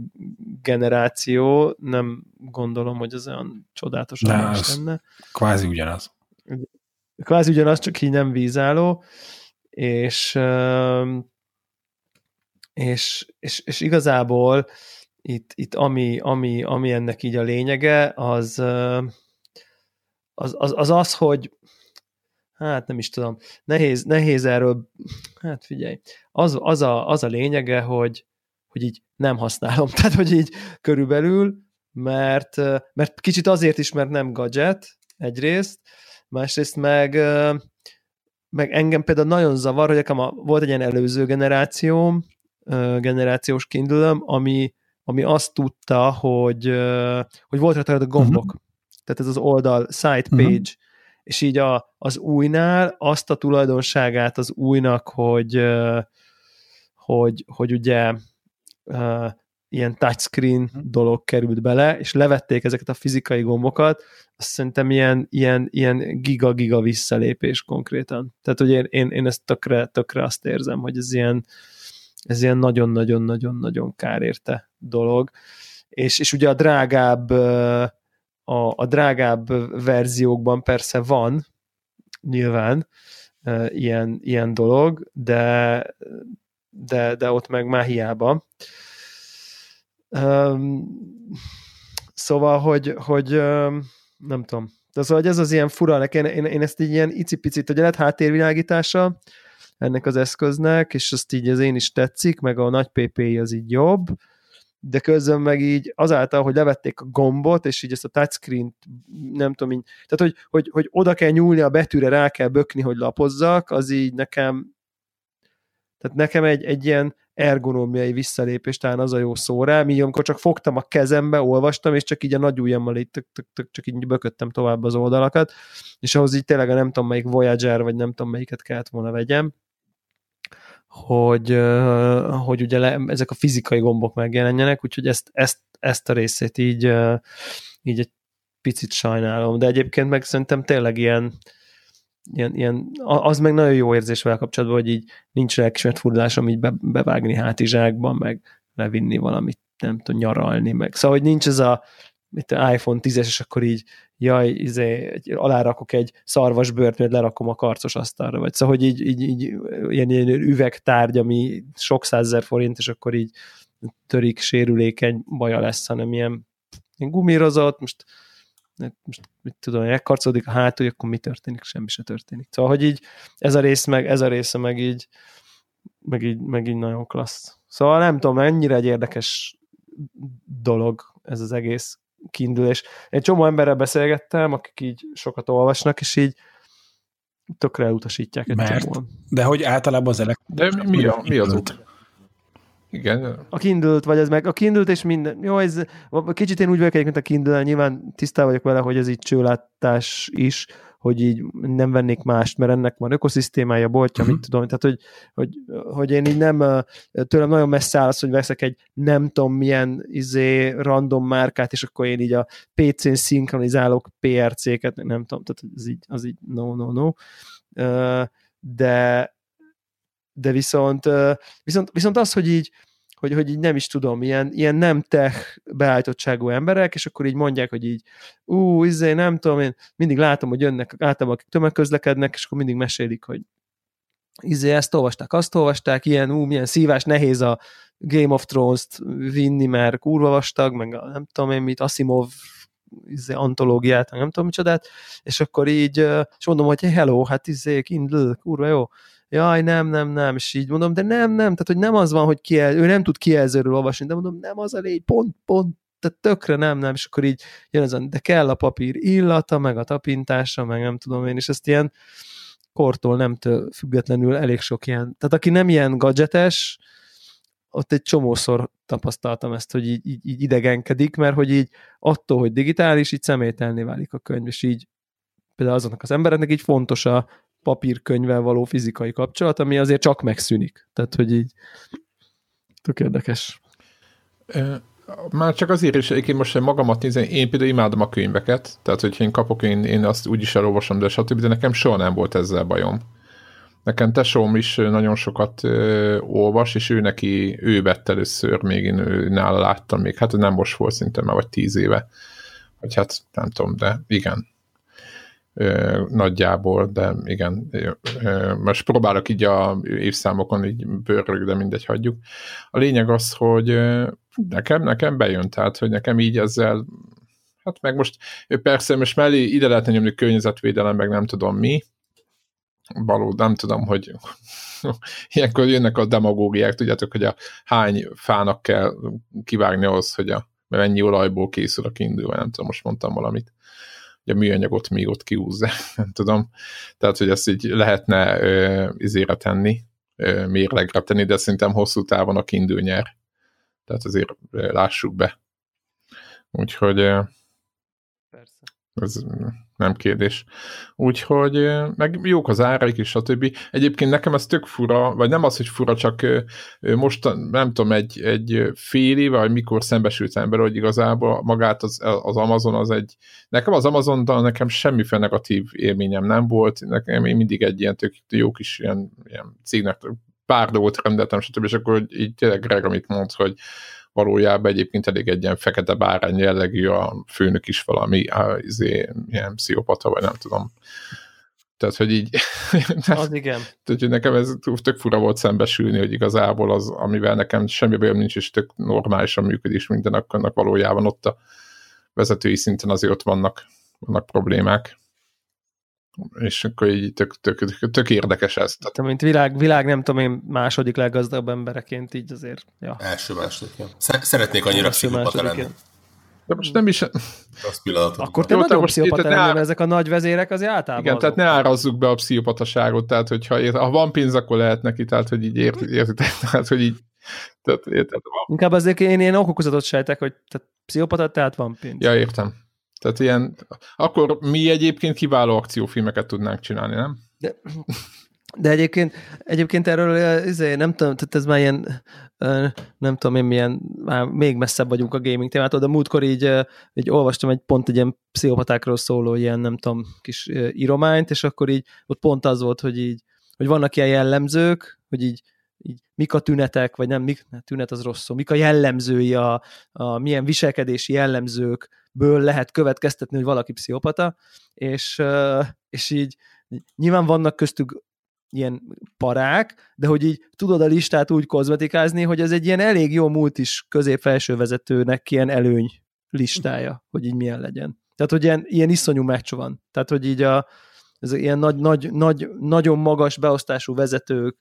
generáció, nem gondolom, hogy az olyan csodálatos lenne. Kvázi ugyanaz kvázi ugyanaz, csak így nem vízálló, és, és, és, és igazából itt, itt ami, ami, ami ennek így a lényege, az az, az, az, az hogy hát nem is tudom, nehéz, nehéz erről, hát figyelj, az, az, a, az a lényege, hogy, hogy így nem használom, <laughs> tehát hogy így körülbelül, mert, mert kicsit azért is, mert nem gadget egyrészt, másrészt meg, meg engem például nagyon zavar, hogy nekem a, volt egy ilyen előző generáció, generációs kindle ami, ami azt tudta, hogy, hogy volt rajta a gombok. Uh-huh. Tehát ez az oldal, site mhm. page, uh-huh. és így a, az újnál azt a tulajdonságát az újnak, hogy, hogy, hogy ugye ilyen touchscreen mhm. dolog került bele, és levették ezeket a fizikai gombokat, azt szerintem ilyen, ilyen, ilyen giga-giga visszalépés konkrétan. Tehát, hogy én, én, én ezt tökre, tökre azt érzem, hogy ez ilyen, ez ilyen nagyon-nagyon-nagyon-nagyon kár érte dolog. És, és ugye a drágább a, a drágább verziókban persze van, nyilván, ilyen, ilyen dolog, de, de, de ott meg már hiába. Szóval, hogy, hogy nem tudom, de szóval, hogy ez az ilyen fura, nekem, én, én ezt így ilyen icipicit, hogy lehet háttérvilágítása ennek az eszköznek, és azt így az én is tetszik, meg a nagy PP az így jobb, de közben meg így azáltal, hogy levették a gombot, és így ezt a touchscreen nem tudom, így, tehát hogy, hogy, hogy oda kell nyúlni a betűre, rá kell bökni, hogy lapozzak, az így nekem tehát nekem egy, egy ilyen ergonómiai visszalépés, talán az a jó szó rá, míg amikor csak fogtam a kezembe, olvastam, és csak így a nagy ujjammal így tök, tök, tök, csak így bököttem tovább az oldalakat, és ahhoz így tényleg nem tudom melyik Voyager, vagy nem tudom melyiket kellett volna vegyem, hogy, hogy ugye le, ezek a fizikai gombok megjelenjenek, úgyhogy ezt, ezt, ezt a részét így, így egy picit sajnálom, de egyébként meg szerintem tényleg ilyen, ilyen, ilyen, az meg nagyon jó érzés vele kapcsolatban, hogy így nincs lelkismert furdalásom így be, bevágni hátizsákban, meg levinni valamit, nem tudom, nyaralni, meg. Szóval, hogy nincs ez a mit iPhone 10-es, és akkor így jaj, izé, alárakok egy szarvas bőrt, mert lerakom a karcos asztalra, vagy szóval, hogy így, így, így ilyen, ilyen üvegtárgy, ami sok százezer forint, és akkor így törik, sérülékeny baja lesz, hanem ilyen, ilyen gumírozott, most most mit tudom, megkarcolódik a hátul, akkor mi történik? Semmi se történik. Szóval, hogy így ez a rész meg, ez a része meg így, meg így, meg így nagyon klassz. Szóval nem tudom, mennyire egy érdekes dolog ez az egész Kindle, és egy csomó emberrel beszélgettem, akik így sokat olvasnak, és így tökre elutasítják egy Mert, csomóan. De hogy általában az elektronikus... De mi, mi, a, mi az út? Igen. A kindle vagy ez meg a kindle és minden. Jó, ez kicsit én úgy vagyok egyébként a kindle nyilván tisztában vagyok vele, hogy ez így csőlátás is, hogy így nem vennék mást, mert ennek van ökoszisztémája, boltja, uh-huh. mit tudom, tehát hogy, hogy, hogy én így nem, tőlem nagyon messze áll az, hogy veszek egy nem tudom milyen izé random márkát, és akkor én így a PC-n szinkronizálok PRC-ket, nem tudom, tehát az így, az így no, no, no. De, de viszont, viszont, viszont az, hogy így, hogy, hogy így nem is tudom, ilyen, ilyen nem tech beállítottságú emberek, és akkor így mondják, hogy így, ú, izé, nem tudom, én mindig látom, hogy jönnek általában, akik tömegközlekednek, és akkor mindig mesélik, hogy izé, ezt olvasták, azt olvasták, ilyen, ú, milyen szívás, nehéz a Game of Thrones-t vinni, mert kurva vastag, meg a, nem tudom én mit, Asimov izé, antológiát, nem tudom micsodát, és akkor így, és mondom, hogy hey, hello, hát izé, Kindle, kurva jó, jaj, nem, nem, nem, és így mondom, de nem, nem, tehát hogy nem az van, hogy kiel, ő nem tud kijelzőről olvasni, de mondom, nem az a légy, pont, pont, tehát tökre nem, nem, és akkor így jön az, de kell a papír illata, meg a tapintása, meg nem tudom én, és ezt ilyen kortól nem függetlenül elég sok ilyen, tehát aki nem ilyen gadgetes, ott egy csomószor tapasztaltam ezt, hogy így, így, így idegenkedik, mert hogy így attól, hogy digitális, így szemételné válik a könyv, és így például azoknak az embereknek így fontos a papírkönyvvel való fizikai kapcsolat, ami azért csak megszűnik. Tehát, hogy így tök érdekes. Már csak azért is, egyébként most magamat nézni, én például imádom a könyveket, tehát hogyha én kapok, én, én azt úgyis elolvasom, de stb., de nekem soha nem volt ezzel bajom. Nekem tesóm is nagyon sokat ö, olvas, és ő neki, ő vett először, még én ő, nála láttam, még hát nem most volt szinte már, vagy tíz éve. Vagy hát nem tudom, de igen nagyjából, de igen, most próbálok így a évszámokon így bőrög, de mindegy, hagyjuk. A lényeg az, hogy nekem, nekem bejön, tehát, hogy nekem így ezzel, hát meg most persze most mellé ide lehetne nyomni környezetvédelem, meg nem tudom mi, való, nem tudom, hogy <laughs> ilyenkor jönnek a demagógiák, tudjátok, hogy a hány fának kell kivágni ahhoz, hogy a mennyi olajból készül a kindül, nem tudom, most mondtam valamit a műanyagot még ott kiúzza, <laughs> nem tudom. Tehát, hogy ezt így lehetne ö, izére tenni, ö, mérlegre tenni, de szerintem hosszú távon a kindő nyer. Tehát azért ö, lássuk be. Úgyhogy... Ez nem kérdés. Úgyhogy meg jók az áraik is, stb. Egyébként nekem ez tök fura, vagy nem az, hogy fura, csak most nem tudom, egy, egy fél éve, vagy mikor szembesült ember, hogy igazából magát az, az Amazon az egy, nekem az Amazon, de nekem semmiféle negatív élményem nem volt, nekem én mindig egy ilyen tök jó kis ilyen, ilyen cégnek pár dolgot rendeltem, stb. és akkor így tényleg Greg, amit mond, hogy valójában egyébként elég egy ilyen fekete bárány jellegű, a főnök is valami izé, ilyen pszichopata, vagy nem tudom. Tehát, hogy így... <laughs> Az igen. Tehát, hogy nekem ez tök fura volt szembesülni, hogy igazából az, amivel nekem semmi bajom nincs, és tök normálisan működés minden, akkor valójában ott a vezetői szinten azért ott vannak, vannak problémák és akkor így tök, tök, tök, tök érdekes ez. Tehát, mint világ, világ, nem tudom én, második leggazdagabb embereként így azért. Ja. Első, második. Ja. Szeretnék annyira pszichopata lenni. De most nem is... Rossz pillanatot. Akkor te nagyobb pszichopata lenni, mert ezek a nagy vezérek azért általában Igen, azok. tehát ne árazzuk be a pszichopataságot, tehát hogyha ér, ha van pénz, akkor lehet neki, tehát hogy így ért, értitek, <laughs> tehát hogy így tehát, érted, van. Inkább azért én ilyen okokozatot sejtek, hogy tehát pszichopata, tehát van pénz. Ja, értem. Tehát ilyen, akkor mi egyébként kiváló akciófilmeket tudnánk csinálni, nem? De, de egyébként, egyébként erről ezért nem tudom, tehát ez már ilyen, nem tudom én milyen, már még messzebb vagyunk a gaming témától, de múltkor így, így olvastam egy pont egy ilyen pszichopatákról szóló ilyen, nem tudom, kis írományt, és akkor így ott pont az volt, hogy így, hogy vannak ilyen jellemzők, hogy így, így mik a tünetek, vagy nem, mik, tünet az rossz szó, mik a jellemzői, a, a milyen viselkedési jellemzők, ből lehet következtetni, hogy valaki pszichopata, és, és így nyilván vannak köztük ilyen parák, de hogy így tudod a listát úgy kozmetikázni, hogy ez egy ilyen elég jó múlt is közép-felső vezetőnek ilyen előny listája, hogy így milyen legyen. Tehát, hogy ilyen, ilyen iszonyú meccs van. Tehát, hogy így a, ez ilyen nagy, nagy, nagy, nagyon magas beosztású vezetők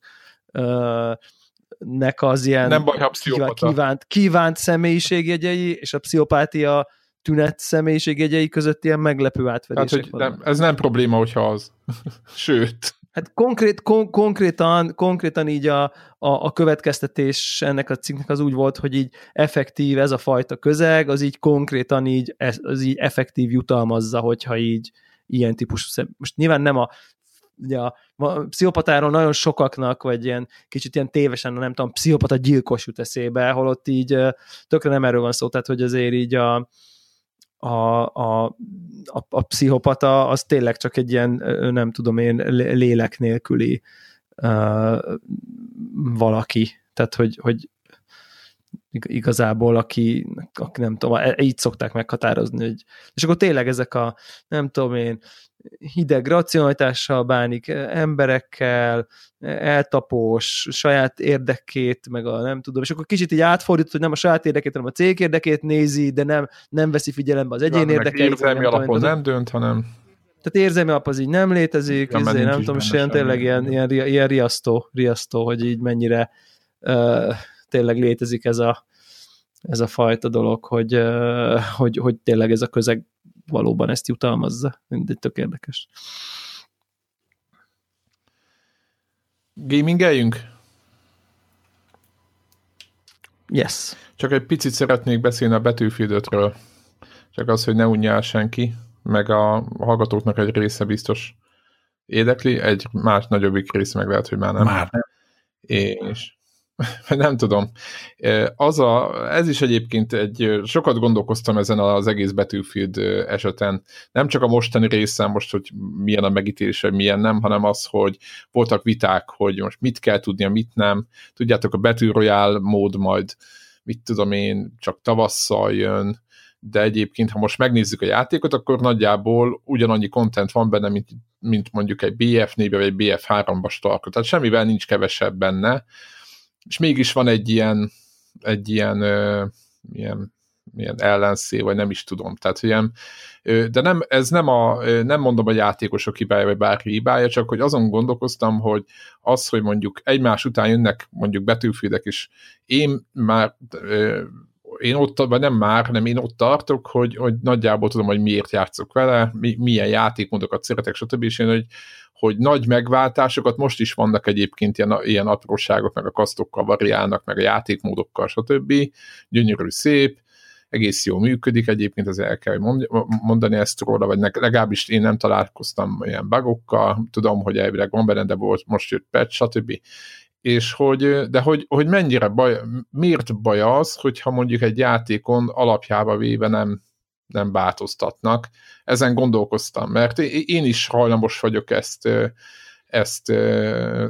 nek az ilyen Nem baj, kívánt, kívánt, kívánt személyiségjegyei, és a pszichopátia tünet személyiségjegyei között ilyen meglepő átfedések hát, hogy nem, ez nem probléma, hogyha az. <laughs> Sőt. Hát konkrét, kon, konkrétan, konkrétan így a, a, a következtetés ennek a cikknek az úgy volt, hogy így effektív ez a fajta közeg, az így konkrétan így, az így effektív jutalmazza, hogyha így ilyen típusú szem. Most nyilván nem a ugye a, a pszichopatáról nagyon sokaknak, vagy ilyen kicsit ilyen tévesen, nem tudom, pszichopata gyilkos jut eszébe, holott így tökre nem erről van szó, tehát hogy azért így a, a, a, a, a pszichopata az tényleg csak egy ilyen, nem tudom én, lélek nélküli uh, valaki. Tehát, hogy, hogy igazából, aki, aki nem tudom, e, így szokták meghatározni, hogy, és akkor tényleg ezek a, nem tudom én, hideg racionalitással bánik emberekkel, eltapós, saját érdekét, meg a nem tudom, és akkor kicsit így átfordít, hogy nem a saját érdekét, hanem a cég érdekét nézi, de nem, nem veszi figyelembe az egyén érdekeit. Érzelmi alapon nem dönt, hanem tehát érzelmi alap az így nem létezik, ja, izé, nem tudom, és ilyen tényleg ilyen, ilyen, ilyen riasztó, riasztó, hogy így mennyire uh, tényleg létezik ez a, ez a fajta dolog, hogy, hogy, hogy tényleg ez a közeg valóban ezt jutalmazza. Mindegy, tök érdekes. Gamingeljünk? Yes. Csak egy picit szeretnék beszélni a Battlefield Csak az, hogy ne unjál senki, meg a hallgatóknak egy része biztos érdekli, egy más nagyobbik része meg lehet, hogy már nem. Már nem. És <laughs> nem tudom. Az a, ez is egyébként egy, sokat gondolkoztam ezen az egész Battlefield eseten. Nem csak a mostani részen most, hogy milyen a megítélése, milyen nem, hanem az, hogy voltak viták, hogy most mit kell tudnia, mit nem. Tudjátok, a Battle Royale mód majd, mit tudom én, csak tavasszal jön, de egyébként, ha most megnézzük a játékot, akkor nagyjából ugyanannyi content van benne, mint, mint mondjuk egy BF4-be vagy egy BF3-ba starkot. Tehát semmivel nincs kevesebb benne, és mégis van egy ilyen, egy ilyen, ö, ilyen, ilyen ellenszé, vagy nem is tudom. Tehát ilyen, de nem, ez nem, a, nem mondom a játékosok hibája, vagy bárki hibája, csak hogy azon gondolkoztam, hogy az, hogy mondjuk egymás után jönnek mondjuk betűfidek is, én már én ott, vagy nem már, nem én ott tartok, hogy, hogy nagyjából tudom, hogy miért játszok vele, mi, milyen játékmódokat szeretek, stb. És én, hogy, hogy nagy megváltásokat most is vannak egyébként ilyen, ilyen apróságok, meg a kasztokkal variálnak, meg a játékmódokkal, stb. Gyönyörű, szép. egész jól működik, egyébként az el kell mondani ezt róla, vagy legalábbis én nem találkoztam ilyen bugokkal, tudom, hogy elvileg van benne, de volt most jött patch, stb. És hogy, de hogy, hogy mennyire baj, miért baj az, hogyha mondjuk egy játékon alapjába véve nem, nem változtatnak. Ezen gondolkoztam, mert én is hajlamos vagyok ezt ezt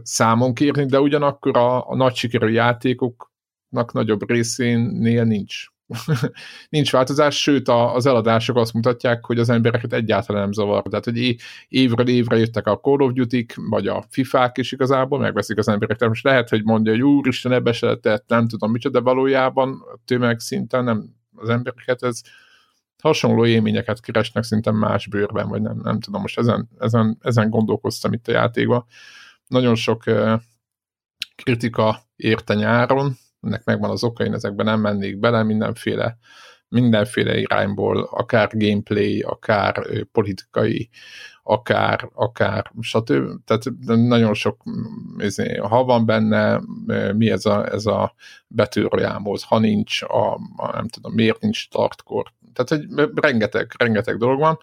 számon kérni, de ugyanakkor a, a nagy sikerű játékoknak nagyobb részénél nincs. <laughs> nincs változás, sőt az eladások azt mutatják, hogy az embereket egyáltalán nem zavar. Tehát, hogy évről évre jöttek a Call of duty vagy a FIFA-k is igazából, megveszik az emberek. Tehát most lehet, hogy mondja, hogy úristen, ebbe se lehetett, nem tudom micsoda, de valójában tömegszinten nem az embereket ez hasonló élményeket keresnek szinte más bőrben, vagy nem, nem tudom, most ezen, ezen, ezen gondolkoztam itt a játékban. Nagyon sok uh, kritika érte nyáron, ennek megvan az oka, én ezekben nem mennék bele, mindenféle, mindenféle irányból, akár gameplay, akár politikai, akár, akár stb. Tehát nagyon sok, izé, ha van benne, mi ez a, ez a betűrjámód, ha nincs, a, a, nem tudom, miért nincs startkor, tehát, hogy rengeteg, rengeteg dolog van.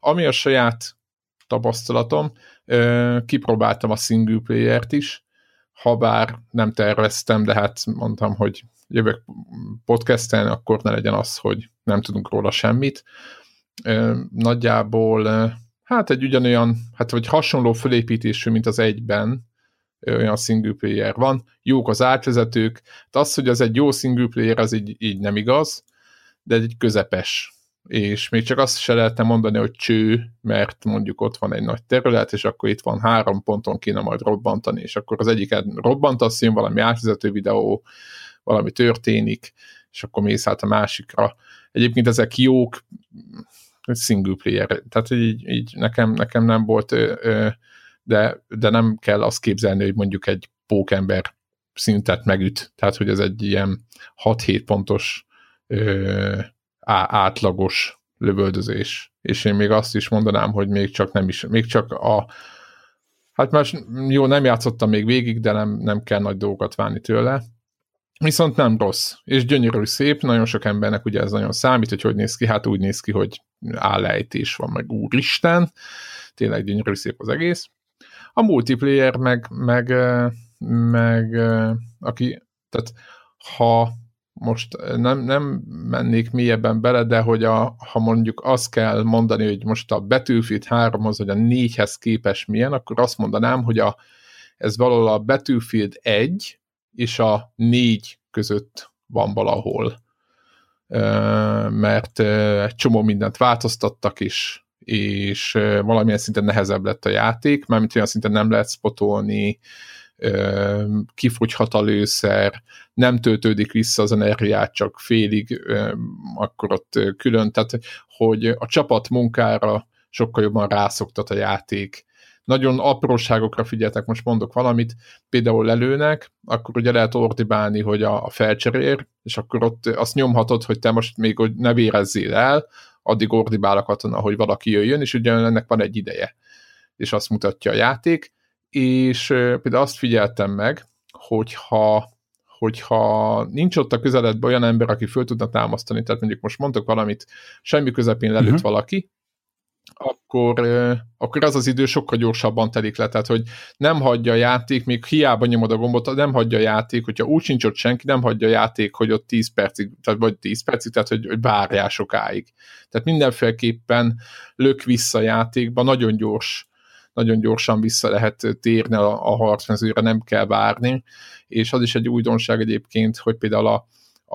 Ami a saját tapasztalatom, kipróbáltam a single player-t is, ha bár nem terveztem, de hát mondtam, hogy jövök podcasten, akkor ne legyen az, hogy nem tudunk róla semmit. Nagyjából hát egy ugyanolyan, hát vagy hasonló fölépítésű, mint az egyben, olyan single player van, jók az átvezetők, de az, hogy az egy jó single player, az így, így nem igaz, de egy közepes. És még csak azt se lehetne mondani, hogy cső, mert mondjuk ott van egy nagy terület, és akkor itt van három ponton kéne majd robbantani, és akkor az egyiket robbantasz, jön valami átvezető videó, valami történik, és akkor mész át a másikra. Egyébként ezek jók, single player, tehát így, így nekem, nekem nem volt, de, de nem kell azt képzelni, hogy mondjuk egy pókember szintet megüt, tehát hogy ez egy ilyen 6-7 pontos átlagos lövöldözés. És én még azt is mondanám, hogy még csak nem is, még csak a hát más, jó, nem játszottam még végig, de nem, nem kell nagy dolgokat várni tőle. Viszont nem rossz, és gyönyörű szép, nagyon sok embernek ugye ez nagyon számít, hogy hogy néz ki, hát úgy néz ki, hogy állejtés van, meg úristen, tényleg gyönyörű szép az egész. A multiplayer meg, meg, meg aki, tehát ha most nem, nem mennék mélyebben bele, de hogy a, ha mondjuk azt kell mondani, hogy most a Battlefield 3-hoz, vagy a 4-hez képes milyen, akkor azt mondanám, hogy a, ez valahol a Battlefield 1 és a 4 között van valahol. Mert egy csomó mindent változtattak is, és valamilyen szinten nehezebb lett a játék, mármint olyan szinten nem lehet spotolni, kifogyhat a lőszer, nem töltődik vissza az energiát csak félig, akkor ott külön, tehát hogy a csapat munkára sokkal jobban rászoktat a játék. Nagyon apróságokra figyeltek, most mondok valamit, például lelőnek, akkor ugye lehet ordibálni, hogy a, a felcserér, és akkor ott azt nyomhatod, hogy te most még hogy ne vérezzél el, addig ordibál a katona, hogy valaki jöjjön, és ugye ennek van egy ideje, és azt mutatja a játék, és például azt figyeltem meg, hogyha hogyha nincs ott a közeledben olyan ember, aki föl tudna támasztani, tehát mondjuk most mondok valamit, semmi közepén lelőtt uh-huh. valaki, akkor, akkor az az idő sokkal gyorsabban telik le, tehát hogy nem hagyja a játék, még hiába nyomod a gombot, nem hagyja a játék, hogyha úgy sincs ott senki, nem hagyja a játék, hogy ott 10 percig, tehát vagy 10 percig, tehát hogy, hogy várjál sokáig. Tehát mindenféleképpen lök vissza a játékba, nagyon gyors nagyon gyorsan vissza lehet térni a, a harcmezőre, nem kell várni, és az is egy újdonság egyébként, hogy például a,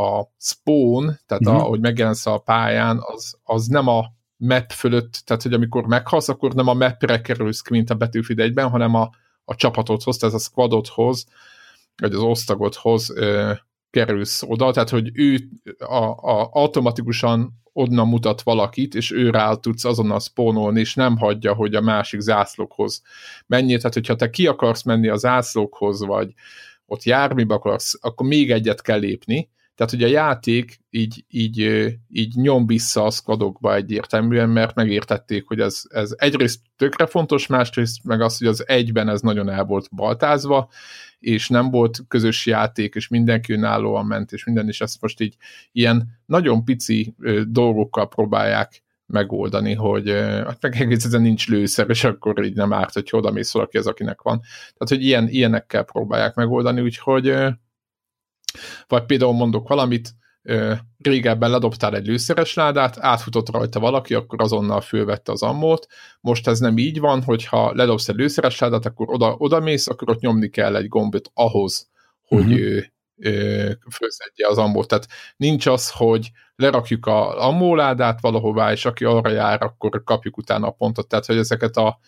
a spawn, tehát uh-huh. ahogy megjelensz a pályán, az, az nem a map fölött, tehát hogy amikor meghalsz, akkor nem a mapre kerülsz ki, mint a Battlefield 1-ben, hanem a, a csapatodhoz, tehát a squadodhoz, vagy az osztagodhoz ö, kerülsz oda, tehát hogy ő a, a, automatikusan onnan mutat valakit, és ő rá tudsz azonnal spónolni, és nem hagyja, hogy a másik zászlókhoz menjél. Tehát, hogyha te ki akarsz menni a zászlókhoz, vagy ott járműbe akarsz, akkor még egyet kell lépni, Tehát ugye a játék így, így, így nyom vissza a skladokba egyértelműen, mert megértették, hogy ez, ez egyrészt tökre fontos, másrészt meg az, hogy az egyben ez nagyon el volt baltázva, és nem volt közös játék, és mindenki önállóan ment, és minden, is ezt most így ilyen nagyon pici dolgokkal próbálják megoldani, hogy hát meg egész ezen nincs lőszer, és akkor így nem árt, hogy oda mész valaki az, akinek van. Tehát, hogy ilyen, ilyenekkel próbálják megoldani, úgyhogy vagy például mondok valamit, régebben ledobtál egy lőszeres ládát, átfutott rajta valaki, akkor azonnal fölvette az ammót. Most ez nem így van, hogyha ledobsz egy lőszeres ládát, akkor oda, oda mész, akkor ott nyomni kell egy gombot ahhoz, hogy uh-huh. ő, ő fölszedje az ammót. Tehát nincs az, hogy lerakjuk a ammóládát valahová, és aki arra jár, akkor kapjuk utána a pontot. Tehát, hogy ezeket a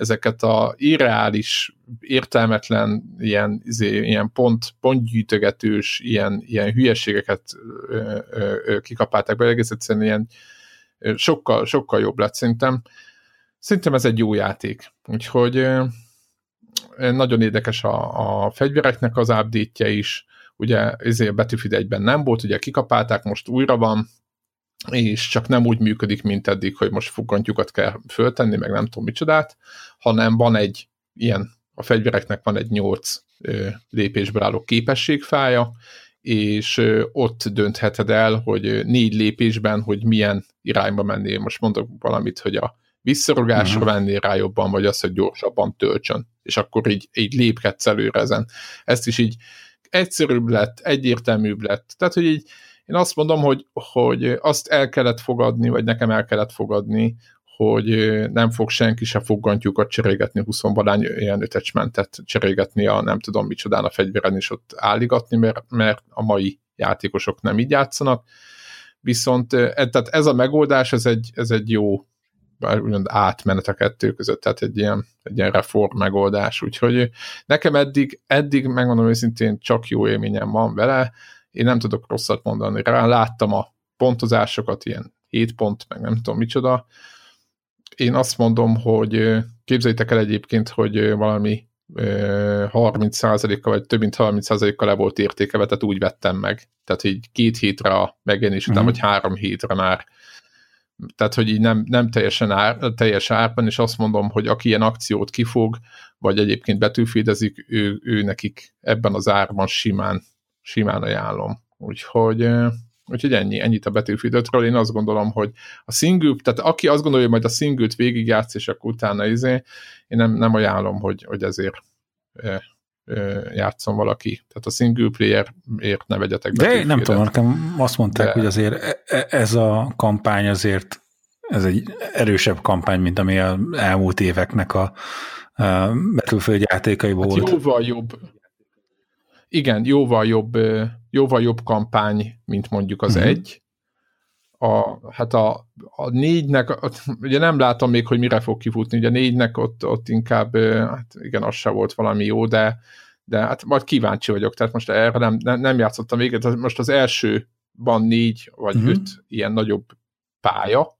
ezeket a irreális, értelmetlen, ilyen, izé, ilyen pont, pontgyűjtögetős, ilyen, ilyen hülyeségeket ö, ö, ö, kikapálták be, egész egyszerűen ilyen sokkal, sokkal jobb lett szerintem. Szerintem ez egy jó játék. Úgyhogy nagyon érdekes a, a fegyvereknek az update is, ugye ezért Battlefield 1-ben nem volt, ugye kikapálták, most újra van, és csak nem úgy működik, mint eddig, hogy most fogantyukat kell föltenni, meg nem tudom micsodát, hanem van egy ilyen, a fegyvereknek van egy nyolc lépésből álló képességfája, és ott döntheted el, hogy négy lépésben, hogy milyen irányba mennél. Most mondok valamit, hogy a visszarogásra uh-huh. vennél rá jobban, vagy az, hogy gyorsabban töltsön, és akkor így, így lépkedsz előre ezen. Ezt is így egyszerűbb lett, egyértelműbb lett. Tehát, hogy így én azt mondom, hogy, hogy azt el kellett fogadni, vagy nekem el kellett fogadni, hogy nem fog senki se foggantyúkat cserégetni 20 balány ilyen attachmentet cserégetni a nem tudom micsodán a fegyveren is ott álligatni, mert, mert a mai játékosok nem így játszanak. Viszont e, tehát ez a megoldás, ez egy, ez egy jó úgymond átmenet a kettő között, tehát egy ilyen, egy ilyen reform megoldás, úgyhogy nekem eddig, eddig megmondom őszintén csak jó élményem van vele, én nem tudok rosszat mondani rá, láttam a pontozásokat, ilyen 7 pont, meg nem tudom micsoda. Én azt mondom, hogy képzeljétek el egyébként, hogy valami 30%-kal, vagy több mint 30%-kal le volt értékelve, tehát úgy vettem meg. Tehát így két hétre a megjelenés után, uh-huh. vagy három hétre már. Tehát, hogy így nem, nem teljesen ár, teljes árban, és azt mondom, hogy aki ilyen akciót kifog, vagy egyébként betűfédezik, ő, ő nekik ebben az árban simán simán ajánlom. Úgyhogy, úgyhogy ennyi, ennyit a Battlefield 5 Én azt gondolom, hogy a single, tehát aki azt gondolja, hogy majd a single-t végigjátsz, és akkor utána izé, én nem, nem ajánlom, hogy, hogy ezért játszom valaki. Tehát a single player-ért ne vegyetek De nem tudom, nekem azt mondták, De... hogy azért e, e, ez a kampány azért ez egy erősebb kampány, mint ami a elmúlt éveknek a, a Battlefield játékaiból hát volt. Jóval jobb, igen, jóval jobb, jóval jobb kampány, mint mondjuk az uh-huh. egy. A, hát a, a négynek, ugye nem látom még, hogy mire fog kifutni, ugye a négynek ott, ott inkább, hát igen, az se volt valami jó, de, de hát majd kíváncsi vagyok, tehát most erre nem, nem, nem játszottam még, most az első van négy vagy uh-huh. öt ilyen nagyobb pálya,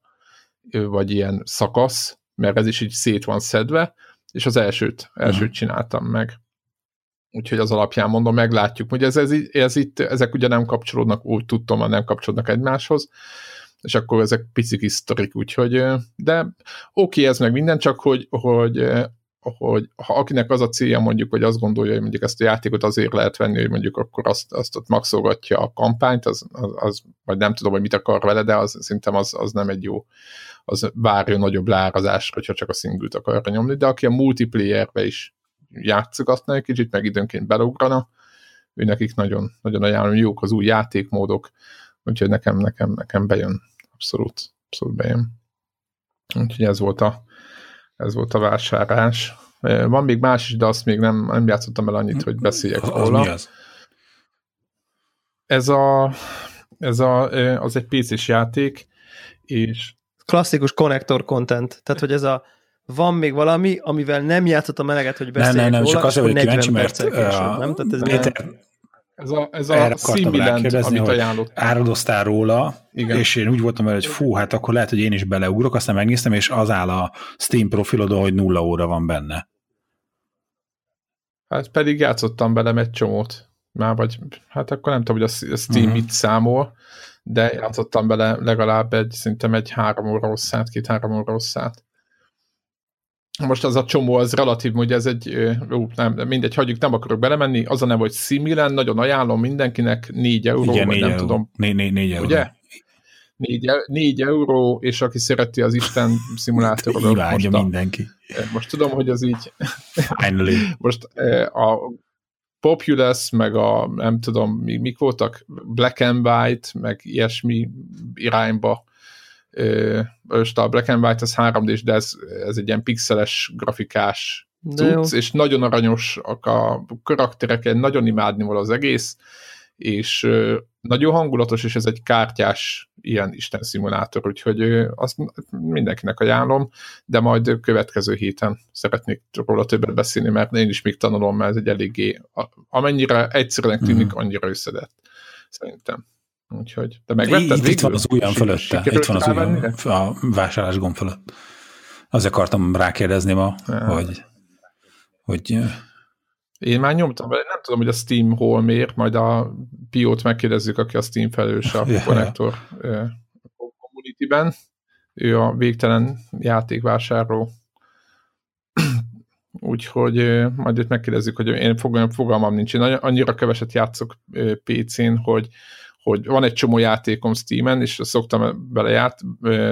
vagy ilyen szakasz, mert ez is így szét van szedve, és az elsőt, elsőt uh-huh. csináltam meg. Úgyhogy az alapján mondom, meglátjuk, hogy ez, ez, ez itt, ezek ugye nem kapcsolódnak, úgy tudtam, nem kapcsolódnak egymáshoz, és akkor ezek picik historik, úgyhogy, de oké, okay, ez meg minden, csak hogy, hogy, hogy ha akinek az a célja mondjuk, hogy azt gondolja, hogy mondjuk ezt a játékot azért lehet venni, hogy mondjuk akkor azt, azt ott maxolgatja a kampányt, az, az, az, vagy nem tudom, hogy mit akar vele, de az szerintem az, az nem egy jó, az várja nagyobb lárazásra, hogyha csak a szingült akarja nyomni, de aki a multiplayerbe is játszogatna egy kicsit, meg időnként belugrana, ő nekik nagyon, nagyon ajánlom, jók az új játékmódok, úgyhogy nekem, nekem, nekem bejön, abszolút, abszolút bejön. Úgyhogy ez volt a, ez volt a vásárlás. Van még más is, de azt még nem, nem játszottam el annyit, hogy beszéljek az róla. Az mi az? Ez, a, ez a, az egy PC-s játék, és klasszikus connector content, tehát hogy ez a van még valami, amivel nem játszottam eleget, hogy beszéljek nem, nem, nem, róla, csak azért, hogy kíváncsi, mert később, nem? Tehát ez Péter, ez a, ez a Similent, amit ajánlott. Áradoztál róla, Igen. és én úgy voltam vele, hogy fú, hát akkor lehet, hogy én is beleugrok, aztán megnéztem, és az áll a Steam profilodon, hogy nulla óra van benne. Hát pedig játszottam bele egy csomót. már vagy, hát akkor nem tudom, hogy a Steam uh-huh. mit számol, de játszottam bele legalább egy, szerintem egy három óra hosszát, két-három óra hosszát. Most az a csomó, az relatív, hogy ez egy, ó, nem, mindegy, hagyjuk, nem akarok belemenni, az a nem, hogy Similen, nagyon ajánlom mindenkinek, 4 euró, Igen, vagy 4 nem euró. tudom. 4, 4, 4 euró. Ugye? 4, 4 euró, és aki szereti az Isten szimulátorokat, <laughs> Imádja mindenki. most tudom, hogy az így, Finally. <laughs> most a Populous, meg a nem tudom, mi, mik voltak, Black and White, meg ilyesmi irányba most a Black and White az 3D-s, de ez, ez egy ilyen pixeles grafikás cucc, és nagyon aranyosak a karakterek, nagyon imádni val az egész, és nagyon hangulatos, és ez egy kártyás ilyen Isten szimulátor, úgyhogy azt mindenkinek ajánlom, de majd következő héten szeretnék róla többet beszélni, mert én is még tanulom, mert ez egy eléggé, amennyire egyszerűen tűnik, annyira összedett, szerintem. Úgyhogy, te megvetted Itt, itt van az ujjam fölötte. Itt van az ujjam a vásárlás gomb fölött. Azért akartam rákérdezni ma, Ja. hogy, hogy Én már nyomtam vele, nem tudom, hogy a Steam hol mér, majd a Piót megkérdezzük, aki a Steam felelős a <laughs> Ja. Connector ö, community-ben. Ő a végtelen játékvásárló. <clears throat> Úgyhogy majd őt megkérdezzük, hogy én fogalmam, nincs. Én annyira keveset játszok PC-n, hogy hogy van egy csomó játékom Steam-en, és szoktam bele ját,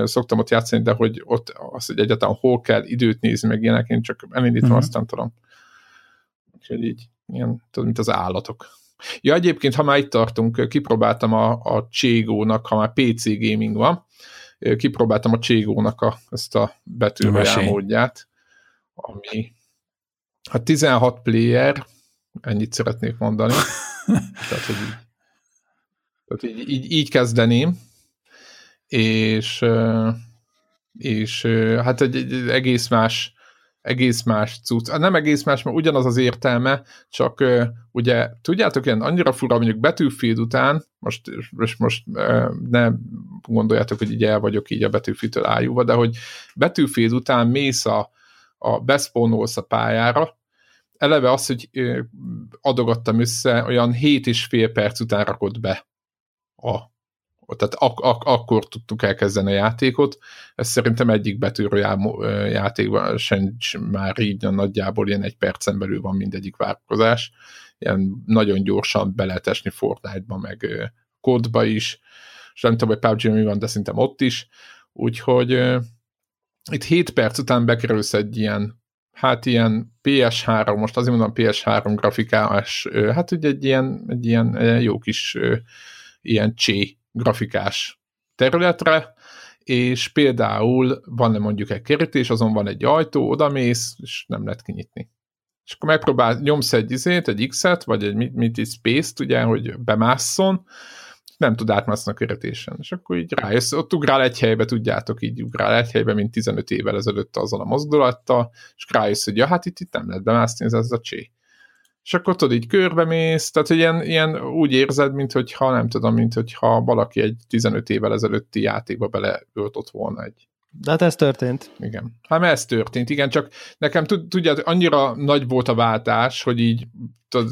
szoktam ott játszani, de hogy ott az, hogy egyáltalán hol kell időt nézni, meg ilyenek, én csak elindítom, Mhm. aztán tudom. Úgyhogy így, ilyen, tudod, mint az állatok. Ja, egyébként, ha már itt tartunk, kipróbáltam a, a Cségónak, ha már PC gaming van, kipróbáltam a Cségónak a, ezt a Mesélj. módját, ami hát 16 player, ennyit szeretnék mondani. <laughs> Tehát, hogy tehát így, így, így kezdeném, és, és hát egy, egy egész más egész más cucc. Ah, Nem egész más, mert ugyanaz az értelme, csak ugye, tudjátok, ilyen annyira fura, mondjuk Battlefield után, most, most, most ne gondoljátok, hogy így el vagyok így a Battlefield-től ájúva, de hogy Battlefield után mész a, a beszpónolsz a pályára, eleve az, hogy adogattam össze, olyan 7 és fél perc után rakott be a tehát ak- ak- akkor tudtuk elkezdeni a játékot. Ez szerintem egyik betűrojál játékban sincs már így nagyjából ilyen egy percen belül van mindegyik várakozás. Ilyen nagyon gyorsan be lehet esni Fortnite-ba, meg kódba is, és nem tudom, hogy PUBG mi van, de szerintem ott is. Úgyhogy itt 7 perc után bekerülsz egy ilyen hát ilyen PS3, most azért mondom PS3 grafikás, hát ugye egy ilyen, egy ilyen, jó kis ilyen csé grafikás területre, és például van mondjuk egy kerítés, azon van egy ajtó, odamész, és nem lehet kinyitni. És akkor megpróbál, nyomsz egy izét, egy X-et, vagy egy mit, mit is space-t, ugye, hogy bemásszon, nem tud átmászni a kerítésen. És akkor így rájössz, ott ugrál egy helybe, tudjátok, így ugrál egy helybe, mint 15 évvel ezelőtt azon a mozdulattal, és rájössz, hogy ja, hát itt, itt nem lehet bemászni, ez az a csé és akkor tudod, így körbemész, tehát ilyen, ilyen úgy érzed, mint hogyha nem tudom, mint hogyha valaki egy 15 évvel ezelőtti játékba beleöltött volna egy. De hát ez történt. Igen. Hát ez történt, igen, csak nekem tud- tudjátok, annyira nagy volt a váltás, hogy így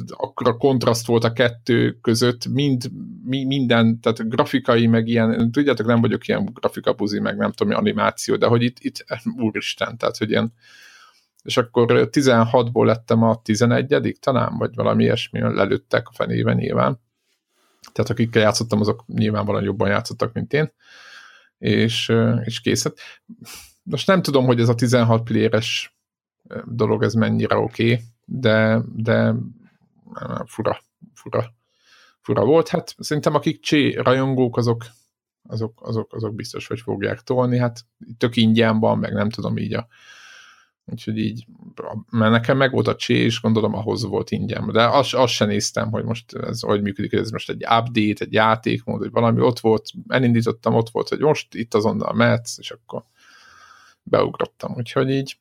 akkor a kontraszt volt a kettő között, mind, mi, minden, tehát grafikai, meg ilyen, tudjátok, nem vagyok ilyen grafikabuzi, meg nem tudom, animáció, de hogy itt, itt úristen, tehát hogy ilyen és akkor 16-ból lettem a 11 talán, vagy valami ilyesmi, lelőttek a fenében nyilván. Tehát akikkel játszottam, azok nyilvánvalóan jobban játszottak, mint én, és, és készet. Most nem tudom, hogy ez a 16 playeres dolog, ez mennyire oké, okay, de, de fura, fura, fura volt. Hát szerintem akik csé rajongók, azok, azok, azok, azok biztos, hogy fogják tolni. Hát tök ingyen van, meg nem tudom így a Úgyhogy így, mert nekem meg volt a csé, és gondolom ahhoz volt ingyen. De azt, azt sem néztem, hogy most ez hogy működik, ez most egy update, egy játékmód, vagy valami ott volt, elindítottam, ott volt, hogy most itt azonnal mehetsz, és akkor beugrottam. Úgyhogy így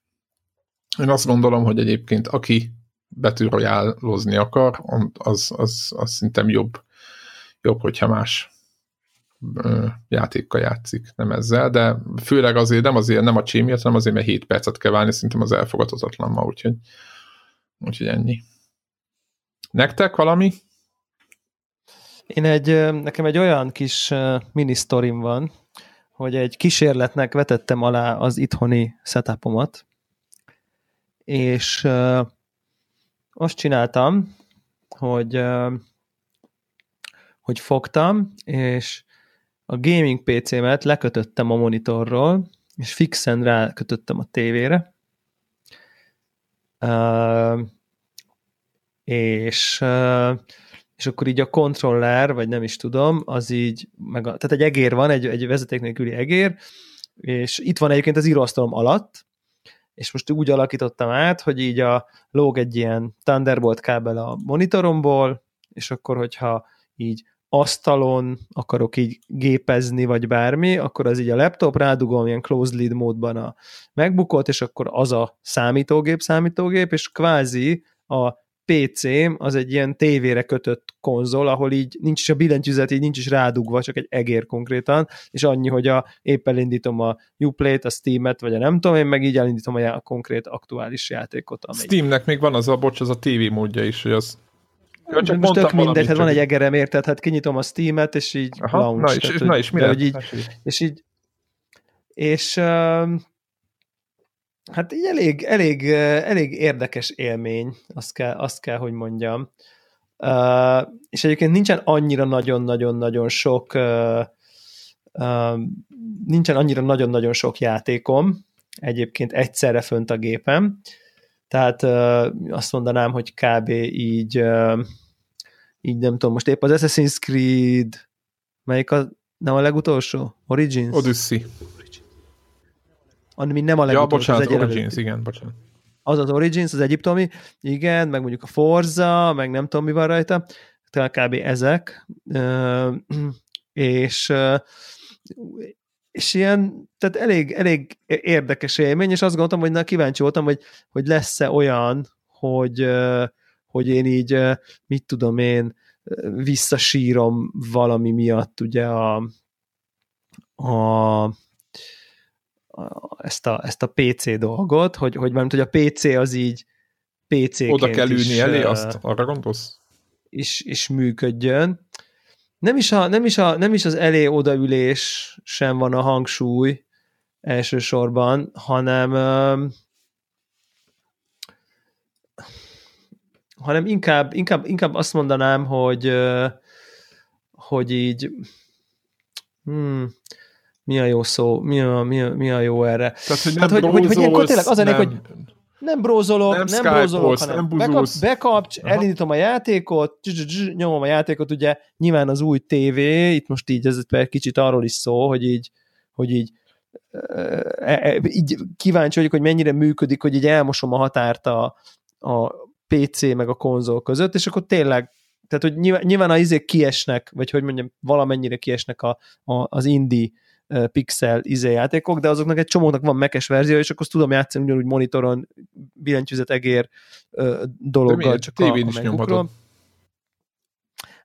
én azt gondolom, hogy egyébként aki betűrojálozni akar, az, az, az szerintem jobb, jobb, hogyha más játékkal játszik, nem ezzel, de főleg azért nem azért, nem a csé miatt, hanem azért, mert 7 percet kell válni, szerintem az elfogadhatatlan ma, úgyhogy, úgyhogy ennyi. Nektek valami? Én egy, nekem egy olyan kis mini sztorim van, hogy egy kísérletnek vetettem alá az itthoni setupomat, és azt csináltam, hogy hogy fogtam, és a gaming PC-met lekötöttem a monitorról, és fixen rákötöttem a tévére, uh, és uh, és akkor így a kontroller, vagy nem is tudom, az így, meg a, tehát egy egér van, egy, egy vezeték nélküli egér, és itt van egyébként az íróasztalom alatt, és most úgy alakítottam át, hogy így a lóg egy ilyen Thunderbolt kábel a monitoromból, és akkor, hogyha így asztalon akarok így gépezni, vagy bármi, akkor az így a laptop rádugom ilyen closed lead módban a megbukott, és akkor az a számítógép, számítógép, és kvázi a pc az egy ilyen tévére kötött konzol, ahol így nincs is a billentyűzet, így nincs is rádugva, csak egy egér konkrétan, és annyi, hogy a, épp elindítom a Uplay-t, a Steam-et, vagy a nem tudom, én meg így elindítom a, a konkrét aktuális játékot. Amely... Steamnek még van az a, bocs, az a TV módja is, hogy az Ja, csak most tök mindegy, hát van egy egerem, érted? Hát kinyitom a Steam-et, és így Aha, launch. Na, és, tehát, na és mi lett? Így, és így, és uh, Hát így elég, elég, elég érdekes élmény, azt kell, azt kell hogy mondjam. Uh, és egyébként nincsen annyira nagyon-nagyon-nagyon sok uh, uh, nincsen annyira nagyon-nagyon sok játékom, egyébként egyszerre fönt a gépem, tehát azt mondanám, hogy kb. így így nem tudom, most épp az Assassin's Creed melyik a, nem a legutolsó? Origins? Odyssey ami nem a legutolsó. Ja, bocsánat, az Origins, igen, bocsánat. Az az Origins, az egyiptomi, igen, meg mondjuk a Forza, meg nem tudom, mi van rajta, talán kb. ezek, <clears throat> és és ilyen, tehát elég, elég érdekes élmény, és azt gondoltam, hogy na, kíváncsi voltam, hogy, hogy lesz-e olyan, hogy, hogy én így, mit tudom én, visszasírom valami miatt ugye a, a ezt a, ezt a PC dolgot, hogy, hogy mert hogy a PC az így pc Oda kell ülni is, elé, azt arra gondolsz? is, is működjön. Nem is, a, nem, is a, nem is az elé odaülés sem van a hangsúly elsősorban, hanem hanem inkább, inkább, inkább azt mondanám, hogy hogy így hmm, mi a jó szó, mi a, mi a, mi a jó erre. Tehát, hogy nem hát, hogy, hogy, hogy ilyenkor tényleg az ennek, hogy nem brózolok, nem, nem brózolok, hanem nem bekap, bekapcs, Aha. elindítom a játékot, nyomom a játékot, ugye nyilván az új TV, itt most így ez egy kicsit arról is szó, hogy így, hogy így e, e, így kíváncsi vagyok, hogy mennyire működik, hogy így elmosom a határt a, a PC meg a konzol között, és akkor tényleg tehát, hogy nyilván, nyilván a izék kiesnek, vagy hogy mondjam, valamennyire kiesnek a, a, az indie pixel izé játékok, de azoknak egy csomónak van mekes verzió, és akkor azt tudom játszani ugyanúgy monitoron, billentyűzet egér dologgal, csak a, is.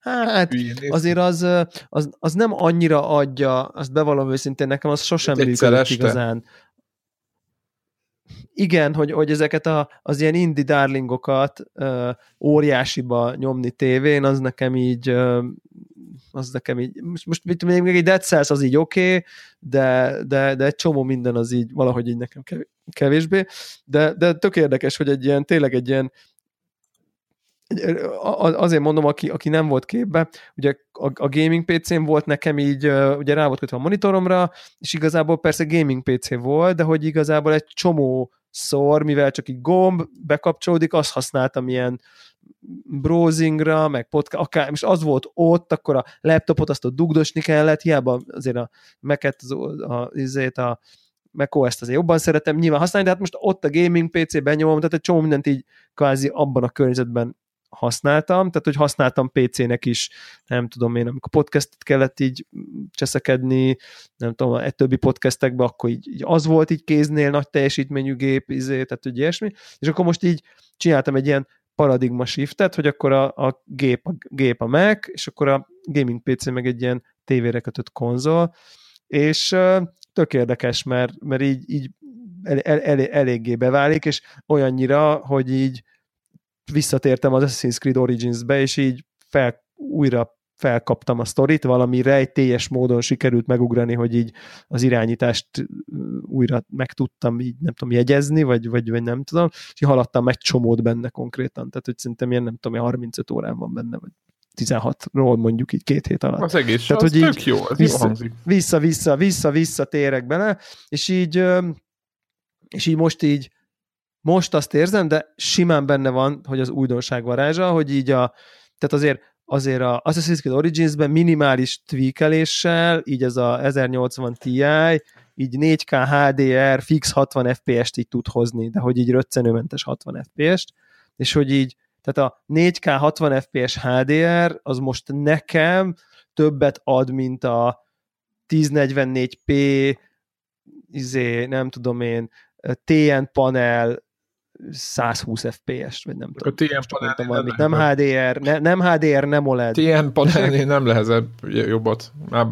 Hát azért az, az, az nem annyira adja, azt bevallom őszintén, nekem az sosem működik igazán. Igen, hogy, hogy ezeket a, az ilyen indie darlingokat ö, óriásiba nyomni tévén, az nekem így ö, az nekem így, most, most mit még egy Dead Cells az így oké, okay, de, de, de egy csomó minden az így valahogy így nekem kevésbé, de, de tök érdekes, hogy egy ilyen, tényleg egy ilyen azért mondom, aki, aki nem volt képbe, ugye a, a gaming PC-n volt nekem így, ugye rá volt kötve a monitoromra, és igazából persze gaming PC volt, de hogy igazából egy csomó szor, mivel csak így gomb bekapcsolódik, azt használtam ilyen browsingra, meg podcast, akár, most az volt ott, akkor a laptopot azt ott dugdosni kellett, hiába azért a Mac-et, az, a, azért a macOS-t azért jobban szeretem nyilván használni, de hát most ott a gaming PC-ben nyomom, tehát egy csomó mindent így kvázi abban a környezetben használtam, tehát hogy használtam PC-nek is, nem tudom én, amikor podcastet kellett így cseszekedni, nem tudom, egy többi podcastekben, akkor így, így az volt így kéznél, nagy teljesítményű gép, izé, tehát ugye ilyesmi, és akkor most így csináltam egy ilyen paradigma shiftet, hogy akkor a, a, gép, a gép a Mac, és akkor a gaming PC meg egy ilyen tévére kötött konzol, és uh, tök érdekes, mert, mert így, így el, el, el, eléggé beválik, és olyannyira, hogy így visszatértem az Assassin's Creed Origins-be, és így fel újra felkaptam a sztorit, valami rejtélyes módon sikerült megugrani, hogy így az irányítást újra meg tudtam így, nem tudom, jegyezni, vagy, vagy, vagy nem tudom, és haladtam egy csomót benne konkrétan, tehát hogy szerintem ilyen nem tudom, 35 órán van benne, vagy 16-ról mondjuk így két hét alatt. Az egész, Tehát, az hogy tök így jó, az vissza, jó hangzik. Vissza, vissza, vissza, vissza térek bele, és így, és így most így, most azt érzem, de simán benne van, hogy az újdonság varázsa, hogy így a, tehát azért azért a Assassin's Creed Origins-ben minimális tweakeléssel, így ez a 1080 Ti, így 4K HDR fix 60 FPS-t így tud hozni, de hogy így röccenőmentes 60 FPS-t, és hogy így tehát a 4K 60 FPS HDR az most nekem többet ad, mint a 1044p izé, nem tudom én, TN panel 120 FPS-t, vagy nem tudom. A TN nem, nem HDR, ne, nem HDR, nem OLED. TN panel nem lehezebb jobbat. Már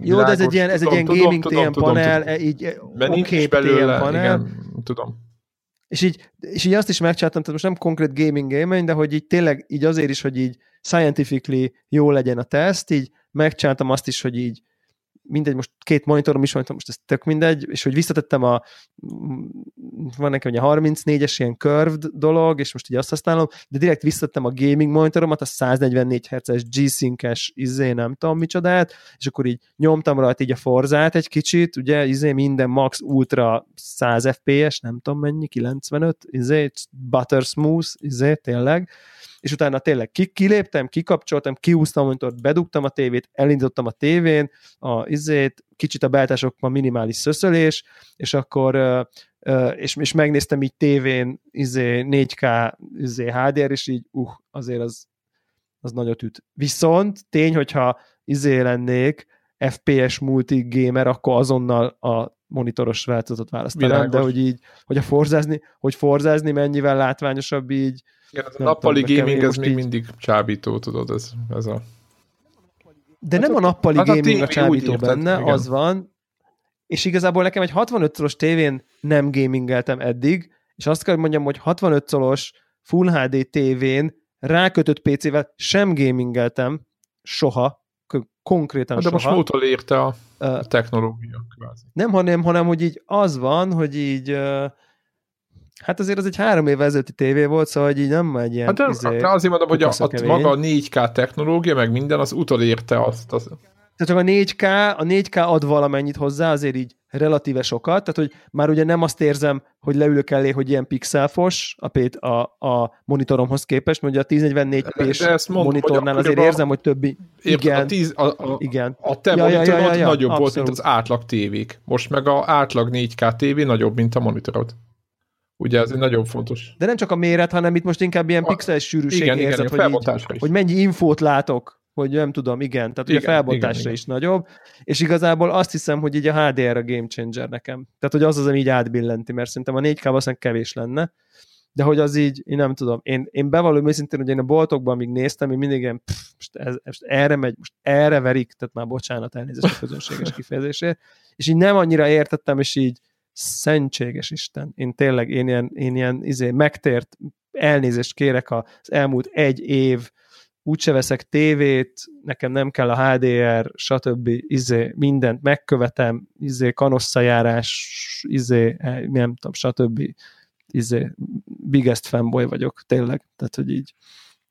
jó, de ez egy ilyen, ez tudom, egy ilyen gaming tudom, TN tudom, panel, tudom. így oké okay, TN panel. Igen, tudom. És így, és így azt is megcsináltam, tehát most nem konkrét gaming élmény, de hogy így tényleg így azért is, hogy így scientifically jó legyen a teszt, így megcsináltam azt is, hogy így mindegy, most két monitorom is van, most ez tök mindegy, és hogy visszatettem a, van nekem ugye 34-es ilyen curved dolog, és most így azt használom, de direkt visszatettem a gaming monitoromat, a 144 Hz-es G-Sync-es izé, nem tudom micsodát, és akkor így nyomtam rajta így a forzát egy kicsit, ugye izé minden max ultra 100 FPS, nem tudom mennyi, 95, izé, butter smooth, izé, tényleg, és utána tényleg kiléptem, kikapcsoltam, kiúztam a monitort, bedugtam a tévét, elindítottam a tévén, a izét, kicsit a beállításokban minimális szöszölés, és akkor és, és megnéztem így tévén izé, 4K izé, HDR, és így uh, azért az, az nagyot üt. Viszont tény, hogyha izé lennék, FPS multi gamer, akkor azonnal a monitoros változatot választanám, de hogy így, hogy a forzázni, hogy forzázni mennyivel látványosabb így, igen, az a nappali gaming, ez még mindig csábító, tudod, ez, ez a... De hát nem a, a nappali hát gaming a, a csábító benne, igen. az van, és igazából nekem egy 65 szolos tévén nem gamingeltem eddig, és azt kell, hogy mondjam, hogy 65 szolos Full HD tévén rákötött PC-vel sem gamingeltem soha, konkrétan hát de soha. most módon érte a, a technológia. Kvázi. Nem, hanem, hanem, hogy így az van, hogy így uh, Hát azért az egy három éve ezelőtti tévé volt, szóval hogy így nem egy ilyen... Hát de, izé, de azért mondom, hogy a, a, maga a 4K technológia, meg minden, az utolérte azt. Az... Tehát csak a 4K, a 4K ad valamennyit hozzá, azért így relatíve sokat, tehát hogy már ugye nem azt érzem, hogy leülök elé, hogy ilyen pixelfos a, a, a monitoromhoz képest, mert ugye a 1044p-s monitornál azért a, érzem, hogy többi... Igen, a, tíz, a, a, igen. a te ja, monitorod ja, ja, ja, nagyobb abszolút. volt, mint az átlag tévék. Most meg a átlag 4K tévé nagyobb, mint a monitorod. Ugye ez egy nagyon fontos. De nem csak a méret, hanem itt most inkább ilyen pixeles sűrűség igen, érzet, igen, hogy, így, hogy mennyi infót látok, hogy nem tudom, igen, tehát igen, ugye a felbontásra igen, is igen. nagyobb, és igazából azt hiszem, hogy így a HDR a game changer nekem. Tehát, hogy az az, ami így átbillenti, mert szerintem a 4K valószínűleg kevés lenne, de hogy az így, én nem tudom, én, én bevallom őszintén, hogy én a boltokban még néztem, én mindig ilyen, pff, most, ez, most erre megy, most erre verik, tehát már bocsánat, elnézést a közönséges kifejezésért, és így nem annyira értettem, és így, szentséges Isten. Én tényleg, én ilyen, én ilyen izé, megtért elnézést kérek az elmúlt egy év, úgyse veszek tévét, nekem nem kell a HDR, stb. Izé, mindent megkövetem, izé, kanosszajárás, izé, nem tudom, stb. Izé, biggest fanboy vagyok, tényleg. Tehát, hogy így,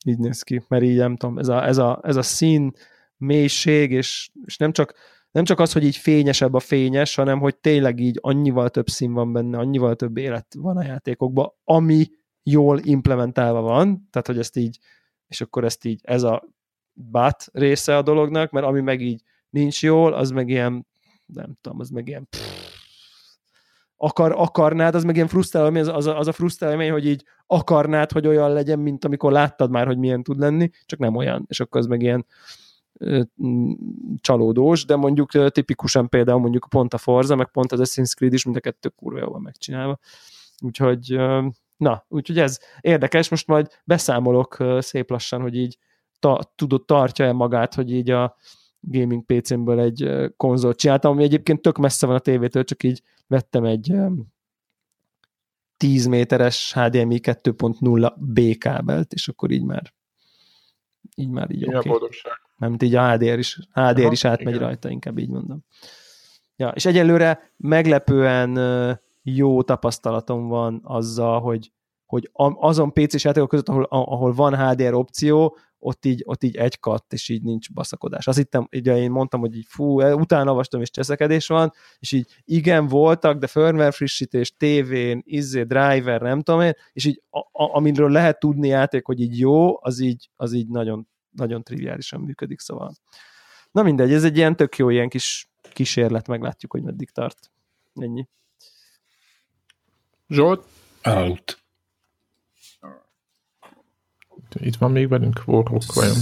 így néz ki, mert így nem tudom, ez a, ez a, ez a szín, mélység, és, és nem csak nem csak az, hogy így fényesebb a fényes, hanem hogy tényleg így annyival több szín van benne, annyival több élet van a játékokban, ami jól implementálva van, tehát hogy ezt így, és akkor ezt így, ez a bat része a dolognak, mert ami meg így nincs jól, az meg ilyen, nem tudom, az meg ilyen akar, akarnád, az meg ilyen frusztráló, az, az, a, az a frusztráló, hogy így akarnád, hogy olyan legyen, mint amikor láttad már, hogy milyen tud lenni, csak nem olyan, és akkor az meg ilyen csalódós, de mondjuk tipikusan például mondjuk pont a Forza, meg pont az Assassin's Creed is mind a kettő kurva jól van megcsinálva. Úgyhogy, na, úgyhogy ez érdekes, most majd beszámolok szép lassan, hogy így ta, tudod, tartja-e magát, hogy így a gaming PC-mből egy konzolt csináltam, ami egyébként tök messze van a tévétől, csak így vettem egy 10 méteres HDMI 2.0 B kábelt, és akkor így már így már így oké. Okay. Nem így a HDR is, HDR Aha, is átmegy igen. rajta, inkább így mondom. Ja, és egyelőre meglepően jó tapasztalatom van azzal, hogy, hogy azon PC-s játékok között, ahol, ahol van HDR opció, ott így, ott így egy katt, és így nincs baszakodás. Azt hittem, ugye én mondtam, hogy így fú, e, utána olvastam, és cseszekedés van, és így igen, voltak, de firmware frissítés, tévén, izzé, driver, nem tudom én, és így a, a, amiről lehet tudni játék, hogy így jó, az így, az így nagyon, nagyon triviálisan működik, szóval. Na mindegy, ez egy ilyen tök jó ilyen kis kísérlet, meglátjuk, hogy meddig tart. Ennyi. Zsolt, Elaludt. itt van még velünk Warhawk vajon?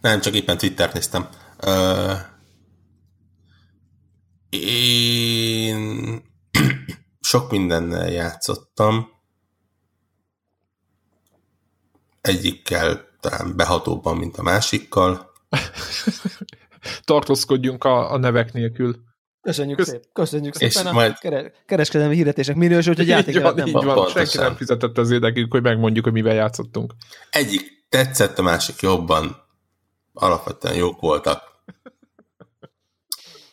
Nem, csak éppen Twittert néztem. Ö, én <clears throat> sok mindennel játszottam. Egyikkel talán behatóbban, mint a másikkal. <laughs> Tartózkodjunk a, a nevek nélkül. Köszönjük Kösz- szépen, köszönjük És szépen a majd- kere- kereskedelmi hirdetések minőség, hogy Így játékokat van, nem így van. van. Pontosan. Senki nem fizetett az érdekünk, hogy megmondjuk, hogy mivel játszottunk. Egyik tetszett, a másik jobban. Alapvetően jók voltak.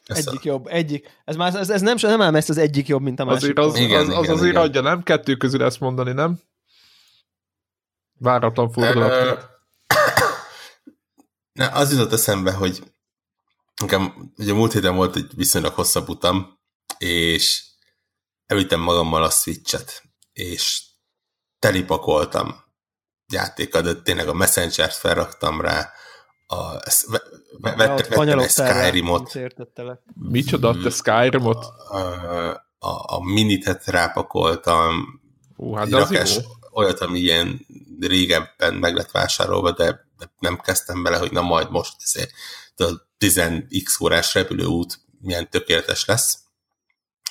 Ezt a- Egyik jobb, egyik. Ez, már, ez, ez nem, nem ám ezt az egyik jobb, mint a másik. Azért az, Igen, az, az igen, azért igen. adja, nem? Kettő közül ezt mondani, nem? Váratlan fordulat. <coughs> Na, az jutott eszembe, hogy nekem, ugye múlt héten volt egy viszonylag hosszabb utam, és elvittem magammal a Switch-et, és telipakoltam játékkal, de tényleg a Messenger-t felraktam rá, a, ezt, ve, ve, vettek, vettem egy Skyrimot. Micsoda, te Skyrimot? a, a, a minitet rápakoltam, Hú, hát de az rakás jó. olyat, ami ilyen régebben meg lett vásárolva, de, nem kezdtem bele, hogy na majd most ezért a 10x órás repülőút milyen tökéletes lesz,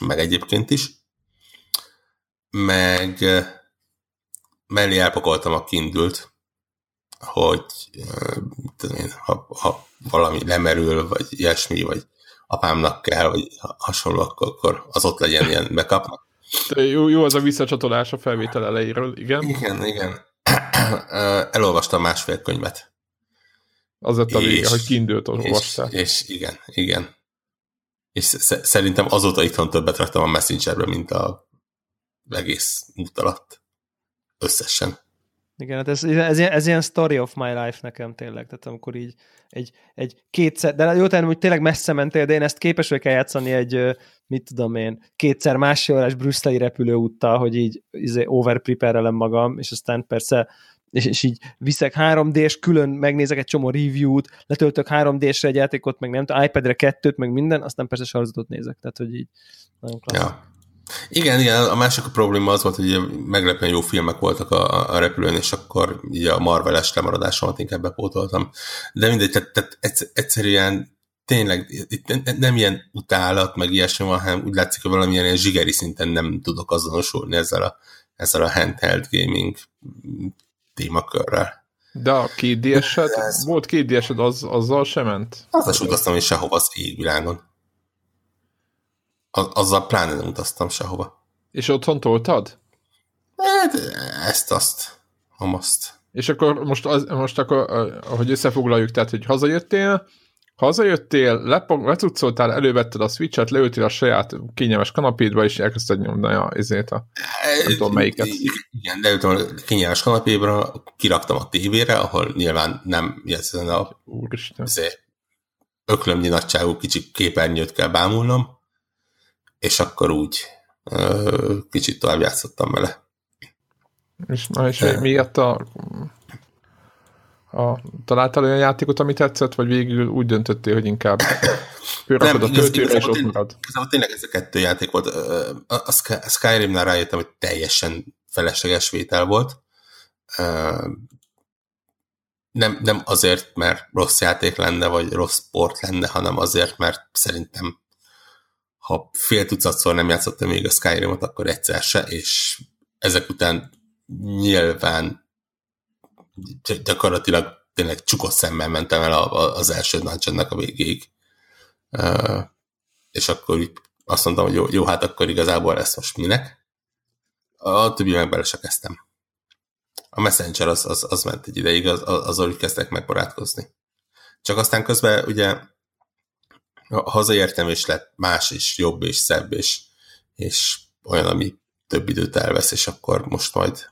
meg egyébként is. Meg mellé elpakoltam a kindült, hogy én, ha, ha valami lemerül, vagy ilyesmi, vagy apámnak kell, vagy ha- hasonló, akkor, az ott legyen ilyen. De Jó, jó az a visszacsatolás a felvétel elejéről, igen. Igen, igen. Elolvastam másfél könyvet. Az lett a vége, És- hogy És, olvastál. és igen, igen. És sz- szerintem azóta itthon többet raktam a Messengerbe, mint a egész út alatt. Összesen. Igen, hát ez, ez, ilyen- ez ilyen story of my life nekem tényleg, tehát amikor így egy, egy kétszer, de jó tenni, hogy tényleg messze mentél, de én ezt képes vagyok eljátszani egy, mit tudom én, kétszer másfél órás brüsszeli repülőúttal, hogy így izé, overpreparelem magam, és aztán persze és, és így viszek 3D-s, külön megnézek egy csomó review-t, letöltök 3D-sre egy játékot, meg nem tudom, iPad-re kettőt, meg minden, aztán persze sorozatot nézek, tehát hogy így nagyon klassz. Ja. Igen, igen, a másik a probléma az volt, hogy meglepően jó filmek voltak a, a repülőn, és akkor így a Marvel-es lemaradásomat inkább bepótoltam. De mindegy, tehát, tehát egyszer- egyszerűen tényleg itt ne- nem ilyen utálat, meg ilyesmi van, hanem úgy látszik, hogy valamilyen ilyen zsigeri szinten nem tudok azonosulni ezzel a, ezzel a handheld gaming témakörrel. De a két DS-ed, volt két DS-ed, az, azzal sem ment? Azzal sem utaztam én sehova az égvilágon. A- azzal pláne nem utaztam sehova. És otthon toltad? Hát ezt-azt, amazt. És akkor most, az, most akkor, hogy összefoglaljuk, tehát, hogy hazajöttél, hazajöttél, lepog, lecucoltál, elővetted a switchet, leültél a saját kényelmes kanapédba, és elkezdted nyomni a, izét a Nem tudom, melyiket. Igen, leültem a kényelmes kanapébra, kiraktam a tévére, ahol nyilván nem ezen a úristen. azért öklömnyi nagyságú kicsi képernyőt kell bámulnom, és akkor úgy ö, kicsit tovább játszottam vele. És, na, és miért a, a, találtál olyan játékot, ami tetszett, vagy végül úgy döntöttél, hogy inkább <coughs> fölrakod a töltőre, és ott tényleg- marad? Igazából tényleg ez a kettő játék volt. A a Sky- a Skyrimnál rájöttem, hogy teljesen felesleges vétel volt. Nem, nem azért, mert rossz játék lenne, vagy rossz sport lenne, hanem azért, mert szerintem ha fél tucatszor nem játszottam még a Skyrimot, akkor egyszer se, és ezek után nyilván gy- gyakorlatilag tényleg csukott szemmel mentem el a, az első dungeonnak a végéig. És akkor azt mondtam, hogy jó, jó, hát akkor igazából lesz most minek. A többi meg bele se kezdtem. A Messenger az, az, az ment egy ideig, az, az úgy kezdtek megbarátkozni. Csak aztán közben ugye hazaértem, és lett más is, jobb és szebb, és, és olyan, ami több időt elvesz, és akkor most majd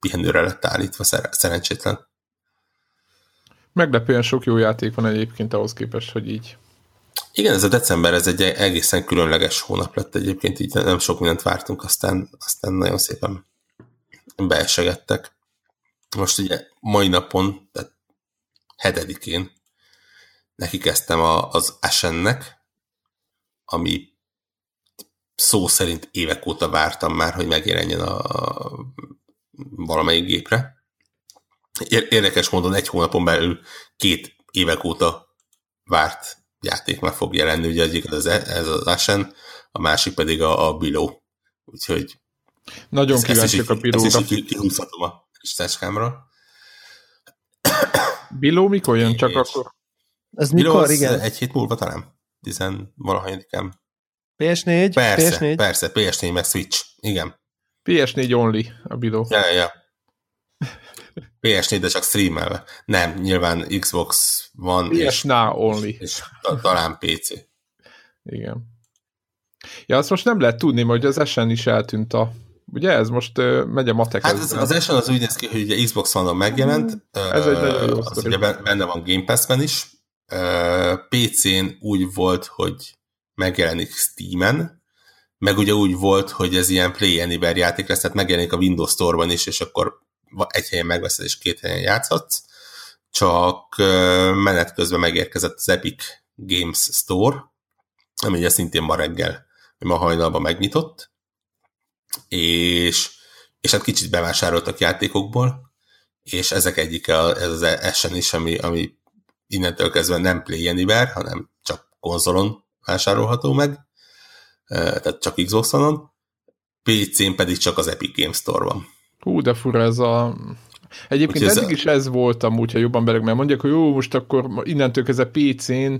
pihenőre lett állítva, szer- szerencsétlen. Meglepően sok jó játék van egyébként ahhoz képest, hogy így. Igen, ez a december, ez egy egészen különleges hónap lett egyébként, így nem sok mindent vártunk, aztán, aztán nagyon szépen beesegettek. Most ugye mai napon, tehát hetedikén neki kezdtem a, az Ashennek, ami szó szerint évek óta vártam már, hogy megjelenjen a, a valamelyik gépre. Érdekes módon egy hónapon belül két évek óta várt játék meg fog jelenni, ugye egyik az, ez az Ashen, a másik pedig a, a Below. Úgyhogy nagyon kíváncsiak a Bilóra. Ezt is kihúzhatom a kis tácskámra. Biló mikor jön? Csak akkor? Ez mikor, igen? Egy hét múlva talán. Tizen valahanyadikán. PS4? Persze, PS4? persze, PS4 meg Switch. Igen. PS4 only a Biló. Ja, ja. PS4, de csak streamelve. Nem, nyilván Xbox van. PS és, Now only. És talán PC. Igen. Ja, azt most nem lehet tudni, hogy az SN is eltűnt a... Ugye ez most uh, megy a matek. Hát ez, az SN az úgy néz ki, hogy ugye Xbox van megjelent. Mm, ez uh, egy nagyon jó az ugye benne van Game Pass-ben is. PC-n úgy volt, hogy megjelenik Steam-en, meg ugye úgy volt, hogy ez ilyen Play Anywhere játék lesz, tehát megjelenik a Windows Store-ban is, és akkor egy helyen megveszed, és két helyen játszhatsz, csak menet közben megérkezett az Epic Games Store, ami ugye szintén ma reggel, ma hajnalban megnyitott, és, és hát kicsit bevásároltak játékokból, és ezek egyike ez az Essen is, ami, ami innentől kezdve nem Play Anywhere, hanem csak konzolon vásárolható meg, tehát csak Xbox-on, PC-n pedig csak az Epic Games Store van. Hú, de fura ez a... Egyébként Úgy eddig ez is ez volt amúgy, ha jobban beleg, mert mondják, hogy jó, most akkor innentől kezdve PC-n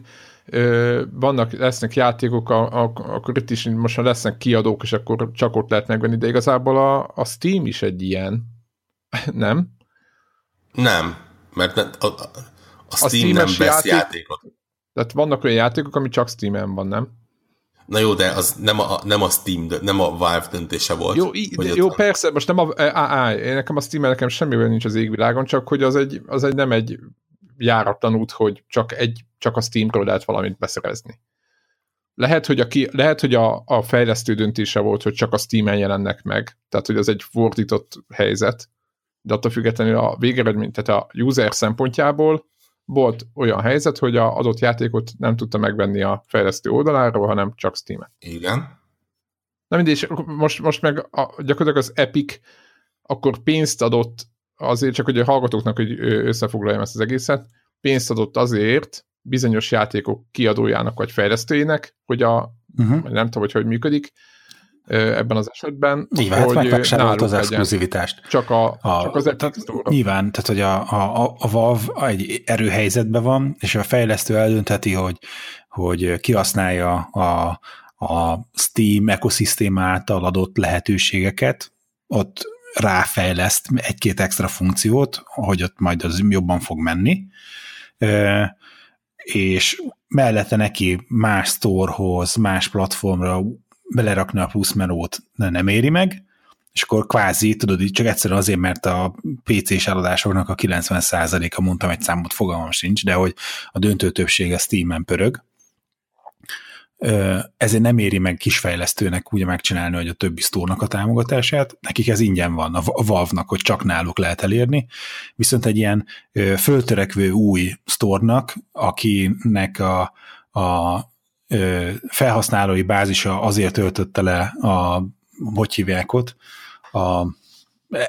ö, vannak, lesznek játékok, a, a, akkor itt is most lesznek kiadók, és akkor csak ott lehet megvenni, de igazából a, a Steam is egy ilyen, <laughs> nem? Nem, mert a, a, a Steam a nem vesz játék, játékot. Tehát vannak olyan játékok, ami csak Steam-en van, nem? Na jó, de az nem a, nem a Steam, nem a Valve döntése volt. Jó, hogy jó persze, most nem a, á, á, nekem a steam nekem semmivel nincs az égvilágon, csak hogy az egy, az egy nem egy járatlan út, hogy csak, egy, csak a Steamről lehet valamit beszerezni. Lehet, hogy, a, ki, lehet, hogy a, a fejlesztő döntése volt, hogy csak a Steam-en jelennek meg, tehát hogy az egy fordított helyzet, de attól függetlenül a végeredmény, tehát a user szempontjából volt olyan helyzet, hogy a adott játékot nem tudta megvenni a fejlesztő oldaláról, hanem csak Steam-en. Igen. Na mindegy, most, most meg a, gyakorlatilag az Epic akkor pénzt adott azért, csak hogy a hallgatóknak hogy összefoglaljam ezt az egészet, pénzt adott azért bizonyos játékok kiadójának vagy fejlesztőjének, hogy a, uh-huh. nem tudom, hogy hogy működik, ebben az esetben, nyilván, hát hogy hát náluk az exkluzivitást. Csak, a, a, csak az tehát, Nyilván, tehát hogy a, a, a Valve egy erőhelyzetben van, és a fejlesztő eldöntheti, hogy, hogy kihasználja a, a Steam ekoszisztém által adott lehetőségeket, ott ráfejleszt egy-két extra funkciót, hogy ott majd az jobban fog menni, és mellette neki más storehoz, más platformra belerakni a plusz melót nem éri meg, és akkor kvázi, tudod, így csak egyszerűen azért, mert a PC-s eladásoknak a 90%-a mondtam egy számot, fogalmam sincs, de hogy a döntő többsége Steam-en pörög, ezért nem éri meg kisfejlesztőnek úgy megcsinálni, hogy a többi sztórnak a támogatását, nekik ez ingyen van, a Valve-nak, hogy csak náluk lehet elérni, viszont egy ilyen föltörekvő új sztornak, akinek a, a felhasználói bázisa azért töltötte le a, hogy hívják ott, a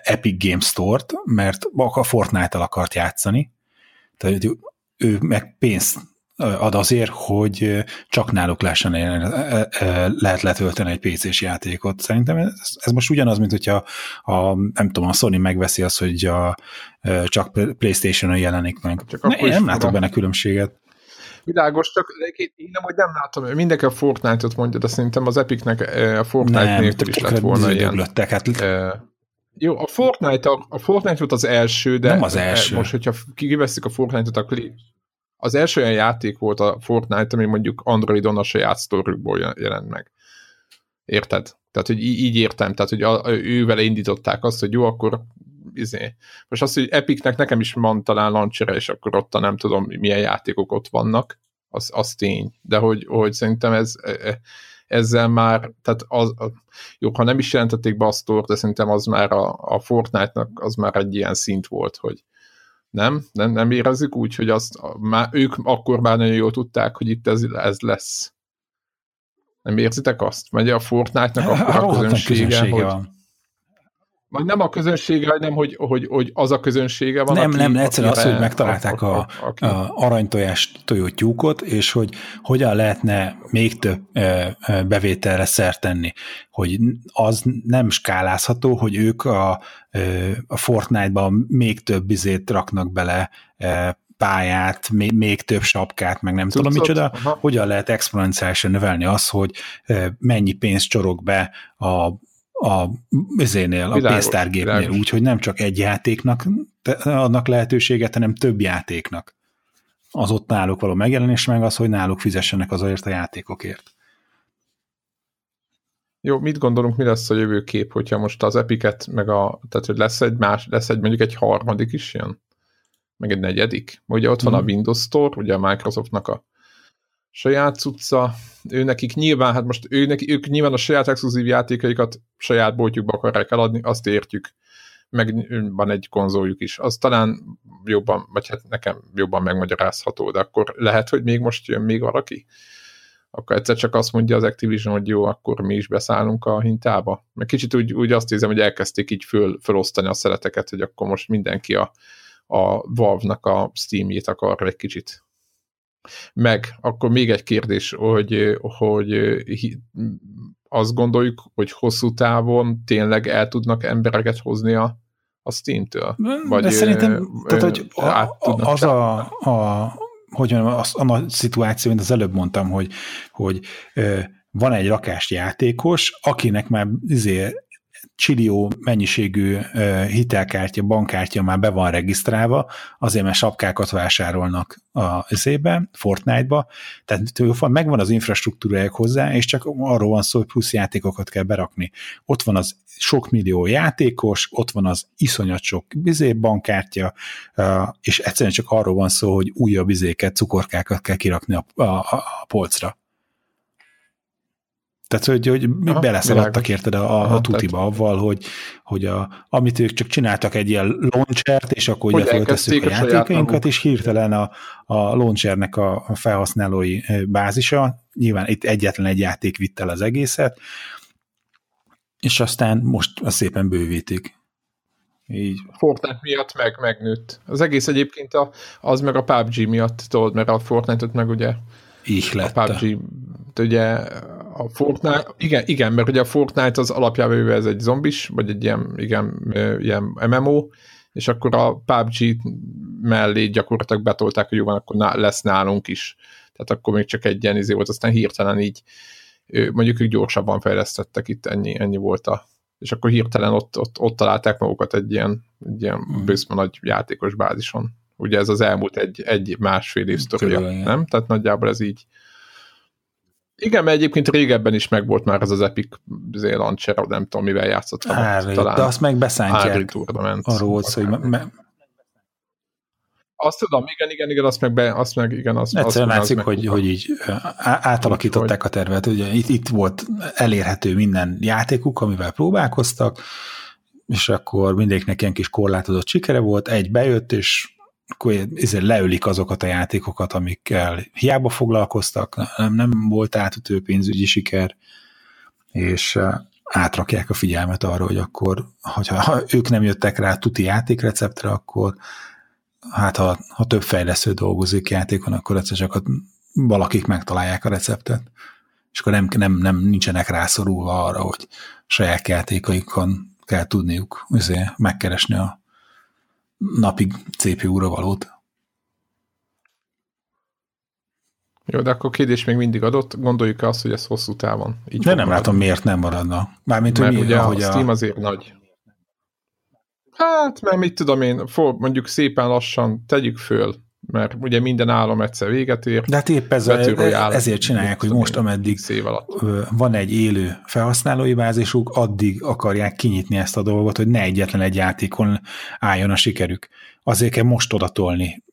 Epic Games Store-t, mert a Fortnite-tal akart játszani, tehát ő meg pénzt ad azért, hogy csak náluk lehessen lehet letölteni egy PC-s játékot. Szerintem ez, ez most ugyanaz, mint hogyha a, nem tudom, a Sony megveszi azt, hogy a, csak Playstation-on jelenik meg. Csak ne, én nem látok benne különbséget. Világos, csak én nem, hogy nem látom, mindenki a Fortnite-ot mondja, de szerintem az Epicnek a Fortnite nem, nélkül is lett volna ilyen. Hát, uh, Jó, a Fortnite, a, a Fortnite volt az első, de Nem az első. most, hogyha kiveszik a Fortnite-ot, akkor az első olyan játék volt a Fortnite, ami mondjuk Androidon a saját sztorikból jelent meg. Érted? Tehát, hogy így, értem, tehát, hogy a, ő vele indították azt, hogy jó, akkor izé. Most azt, hogy Epicnek nekem is van talán launcher és akkor ott nem tudom, milyen játékok ott vannak, az, az tény. De hogy, hogy szerintem ez, e, e, ezzel már, tehát az, jó, ha nem is jelentették be a store de szerintem az már a, a Fortnite-nak az már egy ilyen szint volt, hogy nem, nem, nem érezzük úgy, hogy azt, már, ők akkor már nagyon jól tudták, hogy itt ez, ez lesz. Nem érzitek azt? Megy a Fortnite-nak akkor a közönsége, közönsége hogy, van. Vagy nem a közönsége, hanem hogy, hogy, hogy az a közönsége van. Nem, aki, nem, egyszerűen az, hogy megtalálták a, a, a, a aranytojás tojótyúkot, és hogy hogyan lehetne még több bevételre szert tenni. Hogy az nem skálázható, hogy ők a, a Fortnite-ban még több bizét raknak bele pályát, még, még több sapkát, meg nem Tudod, tudom micsoda, aha. hogyan lehet exponenciálisan növelni az, hogy mennyi pénzt csorog be a a ezénél, a pénztárgépnél, úgyhogy nem csak egy játéknak adnak lehetőséget, hanem több játéknak. Az ott náluk való megjelenés, meg az, hogy náluk fizessenek azért a játékokért. Jó, mit gondolunk, mi lesz a jövőkép, hogyha most az Epiket, meg a, tehát hogy lesz egy más, lesz egy mondjuk egy harmadik is jön? Meg egy negyedik? Ugye ott van mm. a Windows Store, ugye a Microsoftnak a saját cucca, ő nekik nyilván, hát most ő neki, ők nyilván a saját exkluzív játékaikat saját boltjukba akarják eladni, azt értjük, meg van egy konzoljuk is, az talán jobban, vagy hát nekem jobban megmagyarázható, de akkor lehet, hogy még most jön még valaki? Akkor egyszer csak azt mondja az Activision, hogy jó, akkor mi is beszállunk a hintába. Meg kicsit úgy, úgy azt érzem, hogy elkezdték így föl, fölosztani a szereteket, hogy akkor most mindenki a, a Valve-nak a Steam-jét akar egy kicsit meg akkor még egy kérdés, hogy, hogy azt gondoljuk, hogy hosszú távon tényleg el tudnak embereket hozni a, a Steam-től? Vagy De szerintem, tehát, hogy az a, a hogy mondjam, az, a nagy szituáció, mint az előbb mondtam, hogy, hogy van egy rakás játékos, akinek már izé csillió mennyiségű hitelkártya, bankkártya már be van regisztrálva, azért mert sapkákat vásárolnak a szébe, Fortnite-ba, tehát van, megvan az infrastruktúrájuk hozzá, és csak arról van szó, hogy plusz játékokat kell berakni. Ott van az sok millió játékos, ott van az iszonyat sok bizé bankkártya, és egyszerűen csak arról van szó, hogy újabb bizéket, cukorkákat kell kirakni a, a, a polcra. Tehát, hogy, hogy Aha, beleszaladtak érted a, a, a tutiba tehát... avval, hogy, hogy a, amit ők csak csináltak egy ilyen launchert, és akkor ugye föltesszük a, a játékainkat, és hirtelen a, a launchernek a, a felhasználói bázisa, nyilván itt egyetlen egy játék vitt el az egészet, és aztán most szépen bővítik. Így. Fortnite miatt meg megnőtt. Az egész egyébként a, az meg a PUBG miatt, tudod, mert a Fortnite-ot meg ugye lett. A PUBG, ugye a Fortnite, igen, igen, mert ugye a Fortnite az alapjában ez egy zombis, vagy egy ilyen, igen, ilyen MMO, és akkor a PUBG mellé gyakorlatilag betolták, hogy jó van, akkor lesz nálunk is. Tehát akkor még csak egy ilyen izé volt, aztán hirtelen így mondjuk ők gyorsabban fejlesztettek itt, ennyi, ennyi volt a és akkor hirtelen ott, ott, ott találták magukat egy ilyen, egy ilyen mm. bőszma nagy játékos bázison. Ugye ez az elmúlt egy, egy másfél év sztoria, nem? Tehát nagyjából ez így. Igen, mert egyébként régebben is megvolt már ez az Epic launcher, nem tudom, mivel játszottam. Talán de azt meg beszántják. Arról volt szó, hogy me- azt tudom, igen, igen, igen, azt meg, be, azt meg igen, azt, Egyszerűen azt látszik, hogy, hogy így átalakították a tervet. Ugye itt, itt volt elérhető minden játékuk, amivel próbálkoztak, és akkor mindegyiknek ilyen kis korlátozott sikere volt, egy bejött, és akkor leülik azokat a játékokat, amikkel hiába foglalkoztak, nem, nem volt átütő pénzügyi siker, és átrakják a figyelmet arra, hogy akkor, hogyha ha ők nem jöttek rá tuti játékreceptre, akkor hát ha, ha több fejlesztő dolgozik játékon, akkor egyszer csak valakik megtalálják a receptet, és akkor nem, nem, nem nincsenek rászorulva arra, hogy saját játékaikon kell tudniuk azért megkeresni a napig CPU-ra valót. Jó, de akkor kérdés még mindig adott, gondoljuk azt, hogy ez hosszú távon. Így de nem maradni. látom, miért nem maradna. Mármint, Mert hogy ugye a, a Steam azért nagy. Hát, mert mit tudom én, for, mondjuk szépen lassan tegyük föl, mert ugye minden állam egyszer véget ér. De hát épp ez, a, ezért csinálják, hogy most ameddig van egy élő felhasználói bázisuk, addig akarják kinyitni ezt a dolgot, hogy ne egyetlen egy játékon álljon a sikerük. Azért kell most odatolni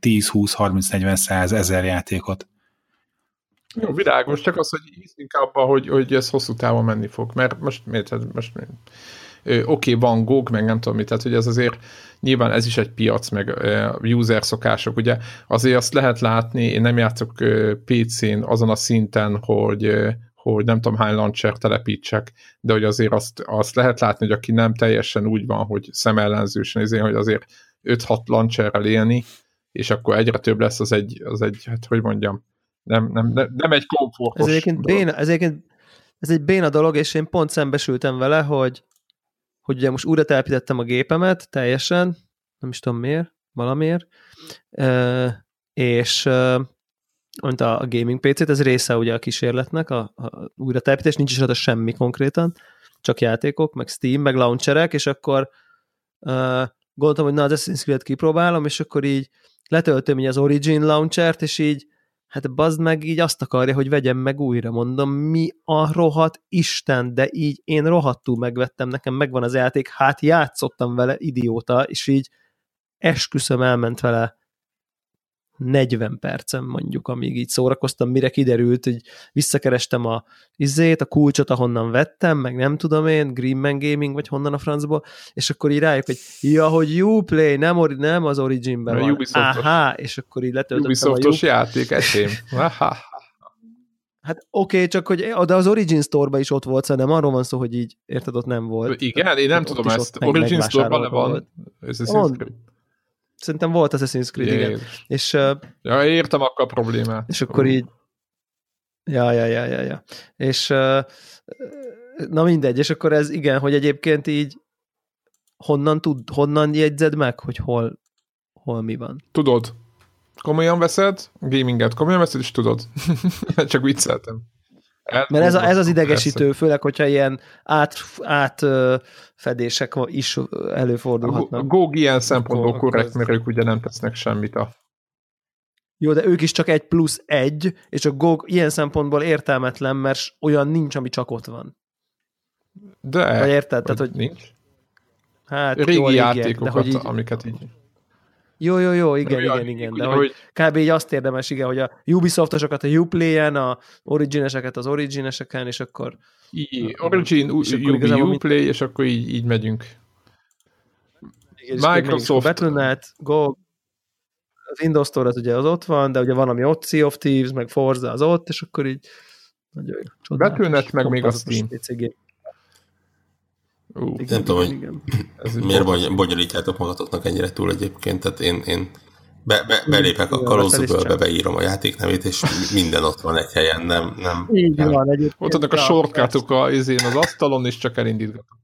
10, 20, 30, 40, 100, ezer játékot. Jó, világos, csak az, hogy hiszünk abban, hogy, hogy ez hosszú távon menni fog, mert most miért, most miért? Oké, okay, van GOG, meg nem tudom mit, tehát hogy ez azért nyilván ez is egy piac, meg user szokások, ugye? Azért azt lehet látni, én nem játszok PC-n azon a szinten, hogy hogy nem tudom hány launcher telepítsek, de hogy azért azt, azt lehet látni, hogy aki nem teljesen úgy van, hogy szemellenzősen, azért, hogy azért 5-6 launcherrel élni, és akkor egyre több lesz, az egy, az egy hát hogy mondjam, nem, nem, nem, nem egy komfortos ez egyébként, béna, ez egyébként ez egy béna dolog, és én pont szembesültem vele, hogy hogy ugye most újra telepítettem a gépemet teljesen, nem is tudom miért, valamiért, és mint a gaming PC-t, ez része ugye a kísérletnek, a, a újra telepítés, nincs is rajta semmi konkrétan, csak játékok, meg Steam, meg launcherek, és akkor gondoltam, hogy na, az Assassin's Creed kipróbálom, és akkor így letöltöm így az Origin launchert, és így hát bazd meg így azt akarja, hogy vegyem meg újra, mondom, mi a rohadt Isten, de így én rohadtul megvettem, nekem megvan az játék, hát játszottam vele, idióta, és így esküszöm elment vele 40 percem mondjuk, amíg így szórakoztam, mire kiderült, hogy visszakerestem a izét, a kulcsot, ahonnan vettem, meg nem tudom én, Greenman Gaming, vagy honnan a francból, és akkor így rájuk, hogy ja, hogy Uplay, nem, ori- nem az Originben van. Aha, és akkor így letöltöttem Ubisoftos a játék, etém. Hát oké, okay, csak hogy de az Origin Store-ban is ott volt, szerintem arról van szó, hogy így, érted, ott nem volt. Igen, én nem tudom ezt. Origin Store-ban van. Ez Szerintem volt Assassin's Creed, Jézus. igen. És, ja, értem akkor a problémát. És akkor így Ja, ja, ja, ja, ja. És na mindegy, és akkor ez igen, hogy egyébként így honnan, tud, honnan jegyzed meg, hogy hol, hol mi van? Tudod. Komolyan veszed, gaminget komolyan veszed, és tudod. <laughs> Csak vicceltem. El, Mert ez, a, ez az idegesítő, persze. főleg, hogyha ilyen át, átfedések is előfordulhatnak. A GOG ilyen szempontból korrekt, mert ők ugye nem tesznek semmit a jó, de ők is csak egy plusz egy, és a GOG ilyen szempontból értelmetlen, mert olyan nincs, ami csak ott van. De. Vagy érted? Tehát, hogy nincs? Hát, régi jó, játékokat, de hogy így, amiket így... Jó, jó, jó, igen, igen, igen, igen. De hogy kb. így azt érdemes, igen, hogy a Ubisoftosokat a Uplay-en, a Origineseket az Origineseken, és akkor... I, Origin, és Ubi, igazából Uplay, és akkor így, így megyünk. Igen, Microsoft. Battle.net, GOG, az Windows Store az ugye az ott van, de ugye van, ami ott Sea of Thieves, meg Forza az ott, és akkor így nagyon jó. Battle.net, meg még a Steam. Uh, igen, nem tudom, hogy <laughs> Ez miért bonyolítjátok magatoknak ennyire túl egyébként, tehát én, én be, be, belépek a kalózóbölbe, beírom a játéknevét, és minden ott van egy helyen, nem... nem Így nem. van, egyébként. Ott vannak a shortcutok a, izén az asztalon, és csak elindítgatok.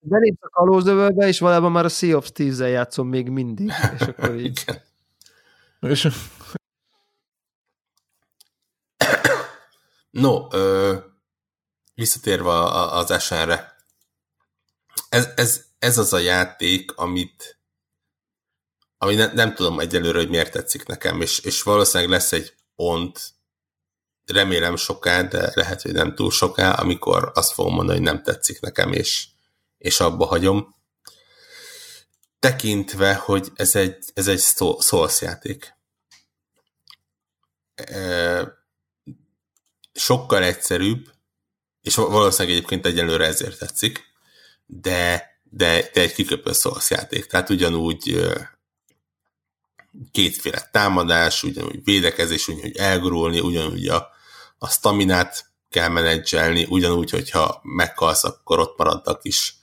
Belépsz a kalózöbölbe, és valójában már a Sea of Thieves-el játszom még mindig, <laughs> és akkor így... Igen. És... No, ö, visszatérve az SN-re, ez, ez, ez az a játék, amit ami ne, nem tudom egyelőre, hogy miért tetszik nekem, és, és valószínűleg lesz egy pont, remélem soká, de lehet, hogy nem túl soká, amikor azt fogom mondani, hogy nem tetszik nekem, és, és abba hagyom. Tekintve, hogy ez egy, ez egy Souls játék. E, sokkal egyszerűbb, és valószínűleg egyébként egyelőre ezért tetszik, de, de, de egy kiköpő Souls játék. Tehát ugyanúgy kétféle támadás, ugyanúgy védekezés, ugyanúgy elgurulni, ugyanúgy a, a staminát kell menedzselni, ugyanúgy, hogyha meghalsz, akkor ott marad a kis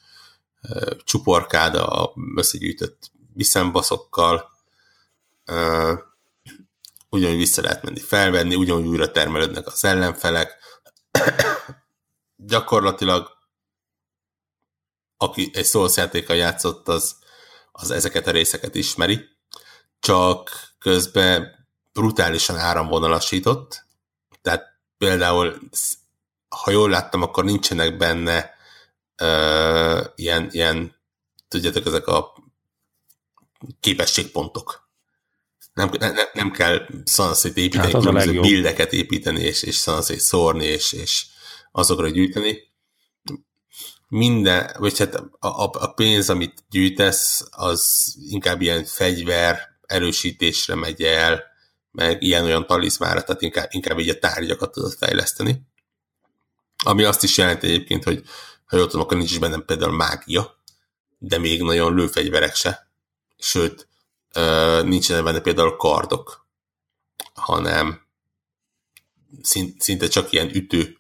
uh, csuporkád a összegyűjtött viszembaszokkal, uh, ugyanúgy vissza lehet menni felvenni, ugyanúgy újra termelődnek az ellenfelek. <coughs> Gyakorlatilag aki egy Souls játékkal játszott, az, az ezeket a részeket ismeri, csak közben brutálisan áramvonalasított, tehát például, ha jól láttam, akkor nincsenek benne uh, ilyen, ilyen tudjátok, ezek a képességpontok. Nem, nem, nem kell szanaszét építeni, hát különböző bildeket építeni, és, és szanaszét szórni, és, és azokra gyűjteni. Minden, vagy hát a, a, pénz, amit gyűjtesz, az inkább ilyen fegyver erősítésre megy el, meg ilyen-olyan talizmára, tehát inkább, inkább így a tárgyakat tudod fejleszteni. Ami azt is jelenti egyébként, hogy ha jól tudom, akkor nincs is bennem például mágia, de még nagyon lőfegyverek se. Sőt, nincsenek benne például kardok, hanem szinte csak ilyen ütő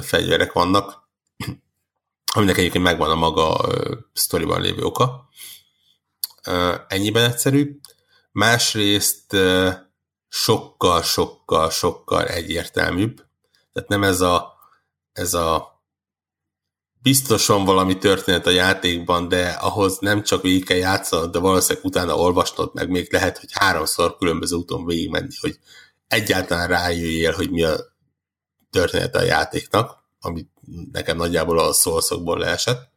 fegyverek vannak, <clears throat> aminek egyébként megvan a maga sztoriban lévő oka. Ennyiben egyszerű. Másrészt sokkal, sokkal, sokkal egyértelműbb. Tehát nem ez a, ez a biztosan valami történet a játékban, de ahhoz nem csak végig kell játszanod, de valószínűleg utána olvasnod, meg még lehet, hogy háromszor különböző úton végigmenni, hogy egyáltalán rájöjjél, hogy mi a történet a játéknak, amit nekem nagyjából a szólszokból leesett.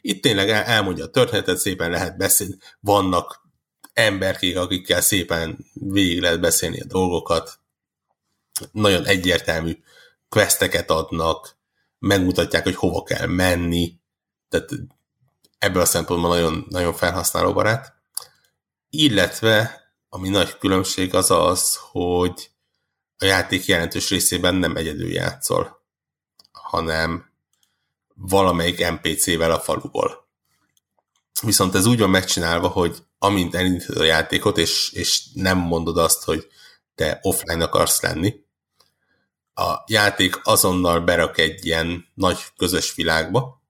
Itt tényleg elmondja a történetet, szépen lehet beszélni, vannak emberkék, akikkel szépen végig lehet beszélni a dolgokat, nagyon egyértelmű questeket adnak, megmutatják, hogy hova kell menni, tehát ebből a szempontból nagyon, nagyon felhasználóbarát. Illetve, ami nagy különbség az az, hogy a játék jelentős részében nem egyedül játszol, hanem valamelyik NPC-vel a faluból. Viszont ez úgy van megcsinálva, hogy amint elindítod a játékot, és, és nem mondod azt, hogy te offline akarsz lenni, a játék azonnal berak egy ilyen nagy közös világba,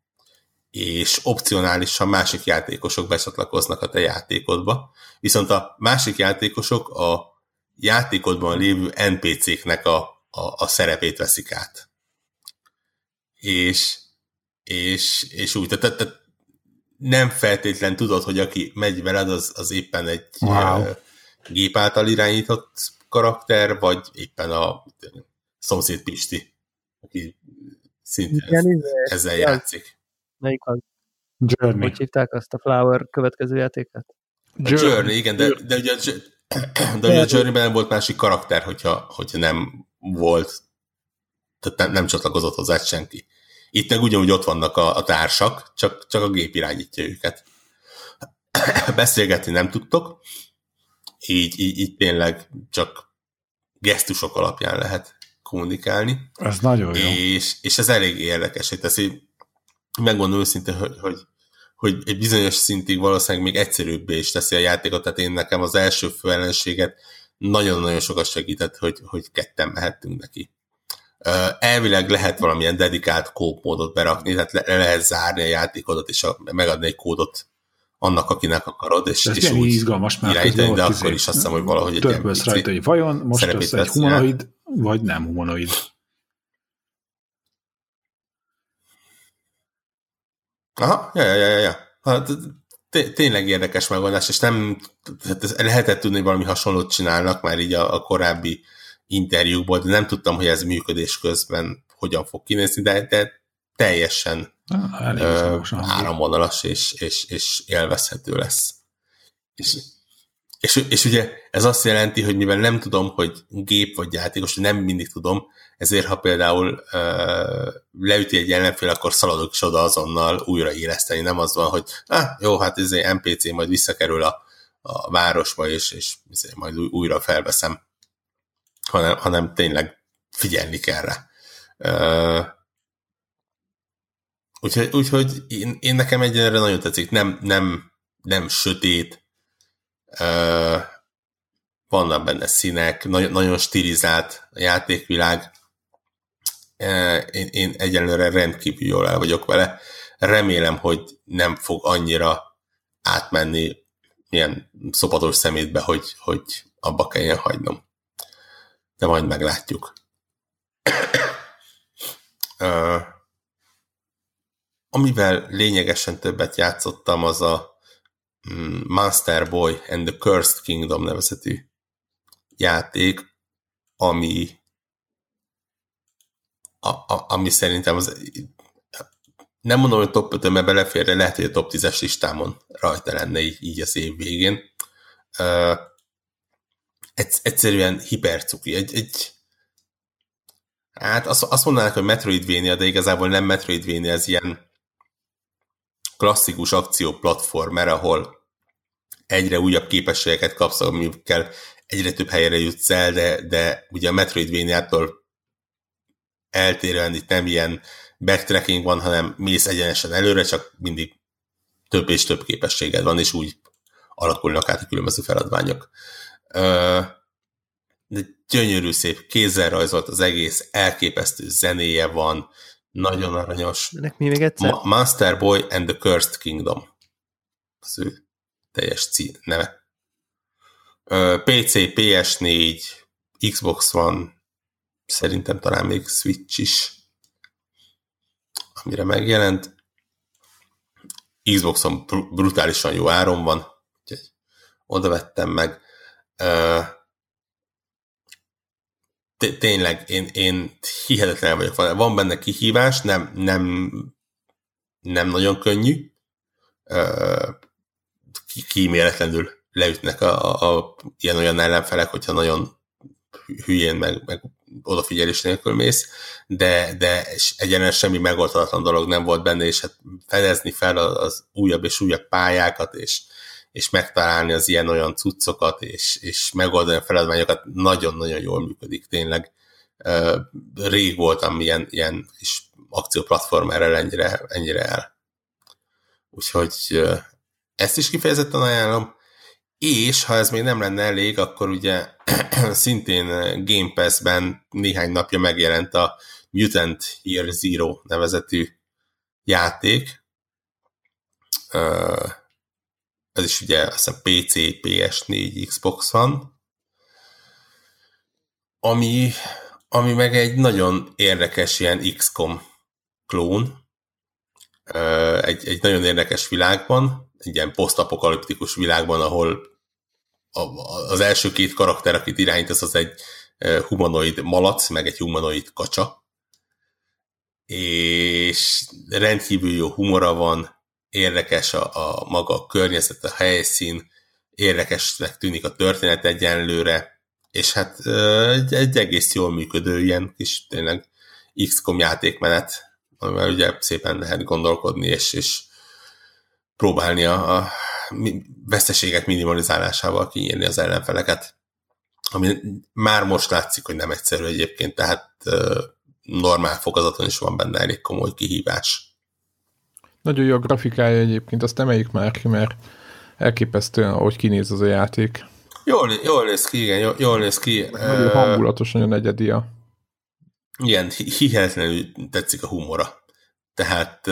és opcionálisan másik játékosok becsatlakoznak a te játékodba, viszont a másik játékosok a játékodban lévő NPC-knek a, a, a szerepét veszik át. És, és, és úgy, tehát, tehát nem feltétlen tudod, hogy aki megy veled, az, az éppen egy wow. gép által irányított karakter, vagy éppen a szomszéd Pisti, aki szintén Igen, ez, ezzel játszik. Melyik az? Journey. Hogy hívták azt a Flower következő játékát? Journey, Journey igen, de, de ugye, <clears throat> de ugye a Journey-ben nem volt másik karakter, hogyha, hogyha nem volt, tehát nem, nem csatlakozott hozzá senki. Itt meg ugyanúgy ott vannak a, a társak, csak, csak a gép irányítja őket. <coughs> Beszélgetni nem tudtok, így, így, így tényleg csak gesztusok alapján lehet kommunikálni. Ez nagyon jó. És, és ez elég érdekes, hogy teszi, megmondom őszintén, hogy, hogy, hogy egy bizonyos szintig valószínűleg még egyszerűbbé is teszi a játékot, tehát én nekem az első főellenséget nagyon-nagyon sokat segített, hogy, hogy ketten mehettünk neki. Elvileg lehet valamilyen dedikált kópmódot berakni, tehát le, le lehet zárni a játékodat, és a, megadni egy kódot annak, akinek akarod, és, ez és úgy izgalmas, mert irányítani, de akkor izé is azt hiszem, hogy valahogy egy NPC rajta, hogy vajon most ez egy humanoid, vagy nem humanoid. Aha, ja, ja, ja, ja. Hát, tényleg érdekes megoldás, és nem hát lehetett tudni, hogy valami hasonlót csinálnak már így a, a korábbi interjúkból, de nem tudtam, hogy ez működés közben hogyan fog kinézni, de, de teljesen ah, áramvonalas és, és, és élvezhető lesz. És, és, és ugye ez azt jelenti, hogy mivel nem tudom, hogy gép vagy játékos, nem mindig tudom, ezért ha például uh, leüti egy ellenfél, akkor szaladok is oda azonnal újra éleszteni. Nem az van, hogy ah, jó, hát ez egy NPC majd visszakerül a, a városba, és, és majd újra felveszem. Hanem, hanem tényleg figyelni kell rá. Úgyhogy, úgyhogy én, én nekem egyenre nagyon tetszik, nem, nem, nem sötét, uh, vannak benne színek, nagyon, nagyon stilizált a játékvilág, uh, én, én egyenlőre rendkívül jól el vagyok vele. Remélem, hogy nem fog annyira átmenni ilyen szopatos szemétbe, hogy, hogy abba kelljen hagynom. De majd meglátjuk. <coughs> uh, Amivel lényegesen többet játszottam, az a mm, Master Boy and the Cursed Kingdom nevezetű játék, ami a, a, ami szerintem az nem mondom, hogy top 5 mert beleférne, lehet, hogy a top 10-es listámon rajta lenne így, így az év végén. Egyszerűen hipercuki. Egy, egy, hát azt, azt mondanak, hogy Metroidvania, de igazából nem Metroidvania, ez ilyen klasszikus akció platformer, ahol egyre újabb képességeket kapsz, amikkel egyre több helyre jutsz el, de, de ugye a Metroidvania-tól eltérően itt nem ilyen backtracking van, hanem mész egyenesen előre, csak mindig több és több képességed van, és úgy alakulnak át a különböző feladványok. De gyönyörű szép, kézzel rajzolt az egész, elképesztő zenéje van, nagyon aranyos. Ennek mi még egyszer? Ma- Master Boy and the Cursed Kingdom. Az ő teljes cím, neve. PC, PS4, Xbox van, szerintem talán még Switch is, amire megjelent. Xboxon brutálisan jó áron van, úgyhogy oda vettem meg. Tényleg, én, én hihetetlen vagyok. Van benne kihívás, nem, nem, nem nagyon könnyű. Kíméletlenül leütnek a, a, a ilyen-olyan ellenfelek, hogyha nagyon hülyén, meg, meg odafigyelés nélkül mész, de, de egyenlően semmi megoldhatatlan dolog nem volt benne, és hát fedezni fel az újabb és újabb pályákat, és, és megtalálni az ilyen-olyan cuccokat, és, és megoldani a feladványokat nagyon-nagyon jól működik, tényleg. Rég voltam ilyen, ilyen kis akcióplatformerrel ennyire, ennyire el. Úgyhogy ezt is kifejezetten ajánlom, és ha ez még nem lenne elég, akkor ugye <clears throat> szintén Game Pass-ben néhány napja megjelent a Mutant Year Zero nevezetű játék. Ez is ugye azt hiszem PC, PS4, Xbox van. Ami, ami meg egy nagyon érdekes ilyen XCOM klón. Egy, egy nagyon érdekes világban, egy ilyen posztapokaliptikus világban, ahol a, az első két karakter, akit irányítasz, az egy humanoid malac, meg egy humanoid kacsa, és rendkívül jó humora van, érdekes a, a maga a környezet, a helyszín, érdekesnek tűnik a történet egyenlőre, és hát egy, egy egész jól működő ilyen kis tényleg XCOM játékmenet, amivel ugye szépen lehet gondolkodni, és, és próbálni a, a veszteségek minimalizálásával kinyírni az ellenfeleket, ami már most látszik, hogy nem egyszerű egyébként, tehát normál fokozaton is van benne elég komoly kihívás. Nagyon jó a grafikája egyébként, azt emeljük már ki, mert elképesztően, ahogy kinéz az a játék. Jól, jól néz ki, igen, jól, jól néz ki. Nagyon hangulatos, nagyon egyedi a... Igen, hihetetlenül tetszik a humora. Tehát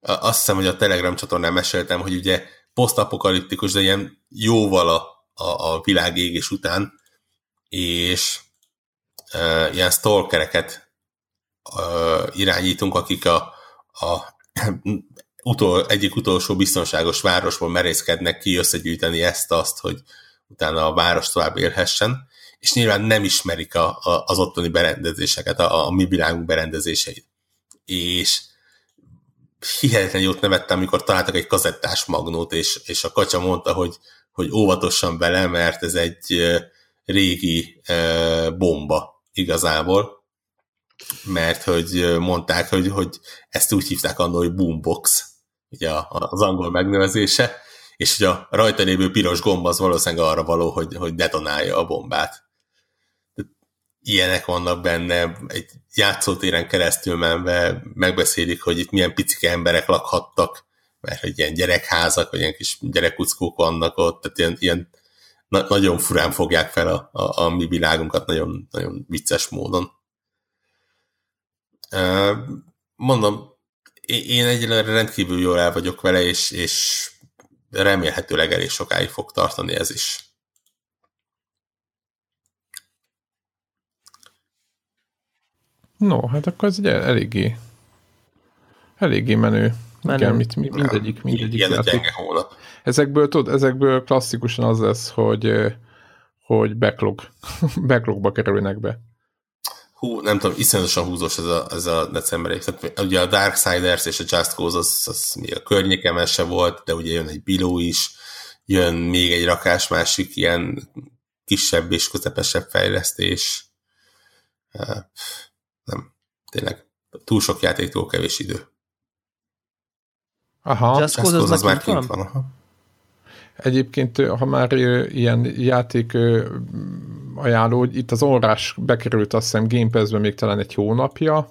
azt hiszem, hogy a Telegram csatornán meséltem, hogy ugye posztapokaliptikus, de ilyen jóval a, a, a világ égés után, és e, ilyen stalkereket e, irányítunk, akik a, a utol, egyik utolsó biztonságos városból merészkednek ki összegyűjteni ezt-azt, hogy utána a város tovább élhessen, és nyilván nem ismerik a, a, az ottani berendezéseket, a, a mi világunk berendezéseit. És hihetetlen jót nevettem, amikor találtak egy kazettás magnót, és, és a kacsa mondta, hogy, hogy óvatosan vele, mert ez egy régi bomba igazából, mert hogy mondták, hogy, hogy ezt úgy hívták annól, hogy boombox, ugye az angol megnevezése, és hogy a rajta lévő piros gomb az valószínűleg arra való, hogy, hogy detonálja a bombát ilyenek vannak benne, egy játszótéren keresztül menve megbeszélik, hogy itt milyen picike emberek lakhattak, mert hogy ilyen gyerekházak, vagy ilyen kis gyerekuckók vannak ott, tehát ilyen, ilyen na- nagyon furán fogják fel a, a, a mi világunkat nagyon, nagyon vicces módon. Mondom, én egyelőre rendkívül jól el vagyok vele, és, és remélhetőleg elég sokáig fog tartani ez is. No, hát akkor ez egy eléggé, eléggé menő. menő. Igen, mit, mit, mindegyik, mindegyik. Ilyen a gyenge hónap. Ezekből, tudod, ezekből klasszikusan az lesz, hogy, hogy backlog, <laughs> backlogba kerülnek be. Hú, nem tudom, iszonyatosan húzós ez a, ez a decemberi. Tehát ugye a Darksiders és a Just Cause az, az még a környéken se volt, de ugye jön egy Biló is, jön még egy rakás másik ilyen kisebb és közepesebb fejlesztés. Nem, tényleg túl sok játék, túl kevés idő. Aha. Just Cause az, az már kint van? van. Aha. Egyébként, ha már ilyen játék ajánló, hogy itt az orrás bekerült azt hiszem Game Pass-be még talán egy hónapja,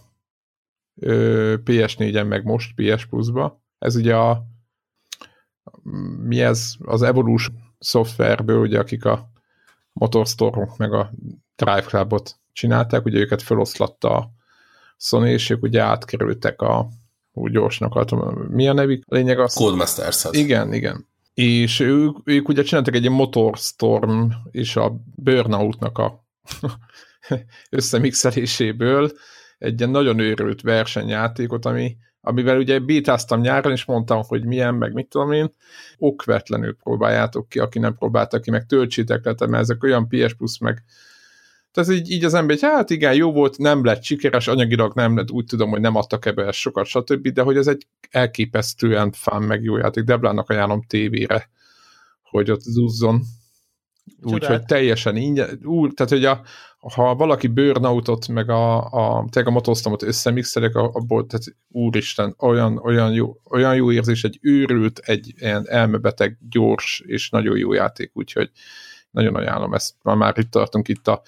ö, PS4-en meg most PS Plus-ba. Ez ugye a mi ez? Az Evolution szoftverből, ugye akik a Motorstorm meg a Drive Clubot csinálták, ugye őket feloszlatta a Sony, és ők ugye átkerültek a úgy gyorsnak adtam, mi a nevük? A lényeg az... Codemasters-hez. Igen, igen. És ők, ők ugye csináltak egy Motorstorm és a Burnoutnak a <laughs> összemixeléséből egy ilyen nagyon őrült versenyjátékot, ami, amivel ugye bétáztam nyáron, és mondtam, hogy milyen, meg mit tudom én, okvetlenül próbáljátok ki, aki nem próbálta ki, meg töltsétek le, mert ezek olyan PS Plus, meg tehát így, így az ember, hogy hát igen, jó volt, nem lett sikeres, anyagilag nem lett, úgy tudom, hogy nem adtak ebbe sokat, stb., de hogy ez egy elképesztően fán meg jó játék. Deblának ajánlom tévére, hogy ott zúzzon. Úgyhogy teljesen ingyen, úgy, tehát hogy a, ha valaki burnoutot, meg a, a, a motosztomot összemixelek, abból, tehát úristen, olyan, olyan, jó, olyan jó érzés, egy őrült, egy ilyen elmebeteg, gyors és nagyon jó játék, úgyhogy nagyon ajánlom ezt, már, már itt tartunk itt a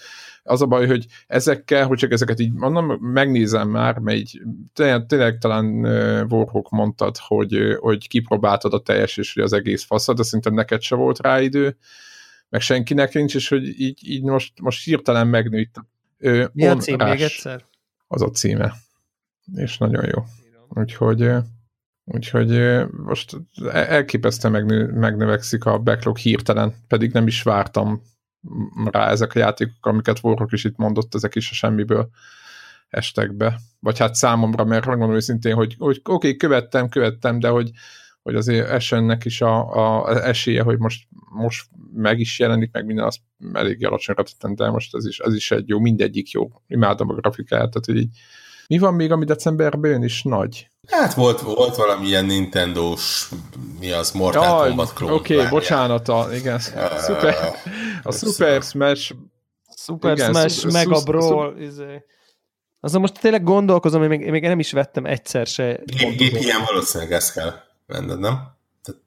az a baj, hogy ezekkel, hogy csak ezeket így mondom, megnézem már, mert így tényleg, tényleg talán Warhawk mondtad, hogy, hogy kipróbáltad a teljes, és az egész faszad, de szerintem neked se volt rá idő, meg senkinek nincs, és hogy így, így most, most hirtelen megnőtt. Mi a cím még egyszer? Az a címe. És nagyon jó. Úgyhogy, úgyhogy most elképesztően megnő, megnövekszik a backlog hirtelen, pedig nem is vártam rá ezek a játékok, amiket Warhawk is itt mondott, ezek is a semmiből estek be. Vagy hát számomra, mert megmondom őszintén, hogy, hogy oké, okay, követtem, követtem, de hogy, hogy azért Esennek is a, a esélye, hogy most, most meg is jelenik, meg minden, az elég alacsonyra tettem, de most ez is, ez is egy jó, mindegyik jó. Imádom a grafikáját, tehát hogy így mi van még, ami decemberben jön is nagy? Hát volt, volt valami ilyen Nintendo-s, mi az, Mortal Jaj, Kombat klón. Oké, okay, bocsánat, igen, Super, a Super Smash Super Igen, Smash, szu- Mega szu- Brawl, izé. Azon most tényleg gondolkozom, hogy még, én még nem is vettem egyszer se. Gép, gép hiány valószínűleg ezt kell venned, nem? Tehát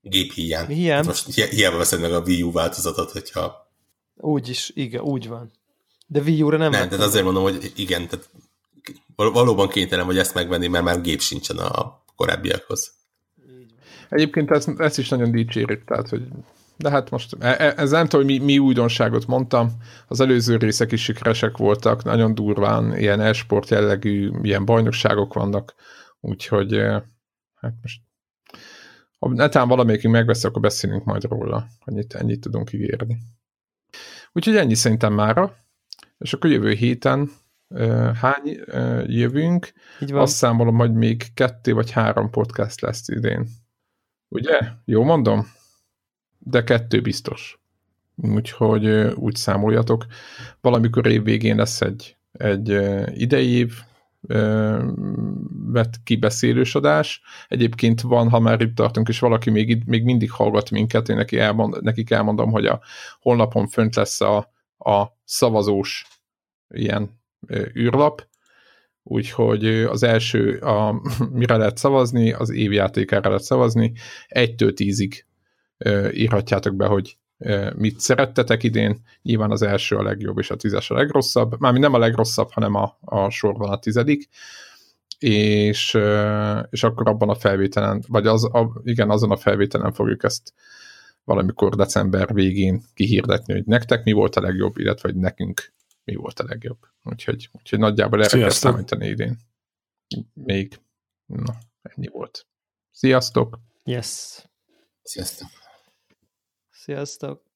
gép hiány. Hát Most hi- hiába veszed meg a Wii U változatot, hogyha... Úgy is, igen, úgy van. De Wii U-ra nem Nem, tehát azért mondom, hogy igen, tehát valóban kénytelen vagy ezt megvenni, mert már gép sincsen a korábbiakhoz. Egyébként ezt, ezt is nagyon dicsérik, tehát, hogy de hát most e- e- ez nem tudom, hogy mi, mi újdonságot mondtam, az előző részek is sikeresek voltak, nagyon durván ilyen e-sport jellegű ilyen bajnokságok vannak, úgyhogy eh, hát most ha netán valamelyikünk megvesz, akkor beszélünk majd róla, ennyit, ennyit tudunk ígérni. Úgyhogy ennyi szerintem mára, és akkor jövő héten hány jövünk, Így van. azt számolom, hogy még kettő vagy három podcast lesz idén. Ugye? Jó mondom? De kettő biztos. Úgyhogy úgy számoljatok. Valamikor év végén lesz egy, egy idei év vett kibeszélős adás. Egyébként van, ha már itt tartunk, és valaki még, még mindig hallgat minket, én neki elmond, nekik elmondom, hogy a honlapon fönt lesz a, a szavazós ilyen űrlap, úgyhogy az első, a, <laughs> mire lehet szavazni, az évjátékára lehet szavazni, 1-től 10-ig ö, írhatjátok be, hogy mit szerettetek idén, nyilván az első a legjobb, és a tízes a legrosszabb, mármint nem a legrosszabb, hanem a, a sorban a tizedik, és, és akkor abban a felvételen, vagy az, a, igen, azon a felvételen fogjuk ezt valamikor december végén kihirdetni, hogy nektek mi volt a legjobb, illetve hogy nekünk mi volt a legjobb. Úgyhogy, úgyhogy nagyjából erre kell számítani idén. Még, na, ennyi volt. Sziasztok! Yes. Sziasztok! Sziasztok.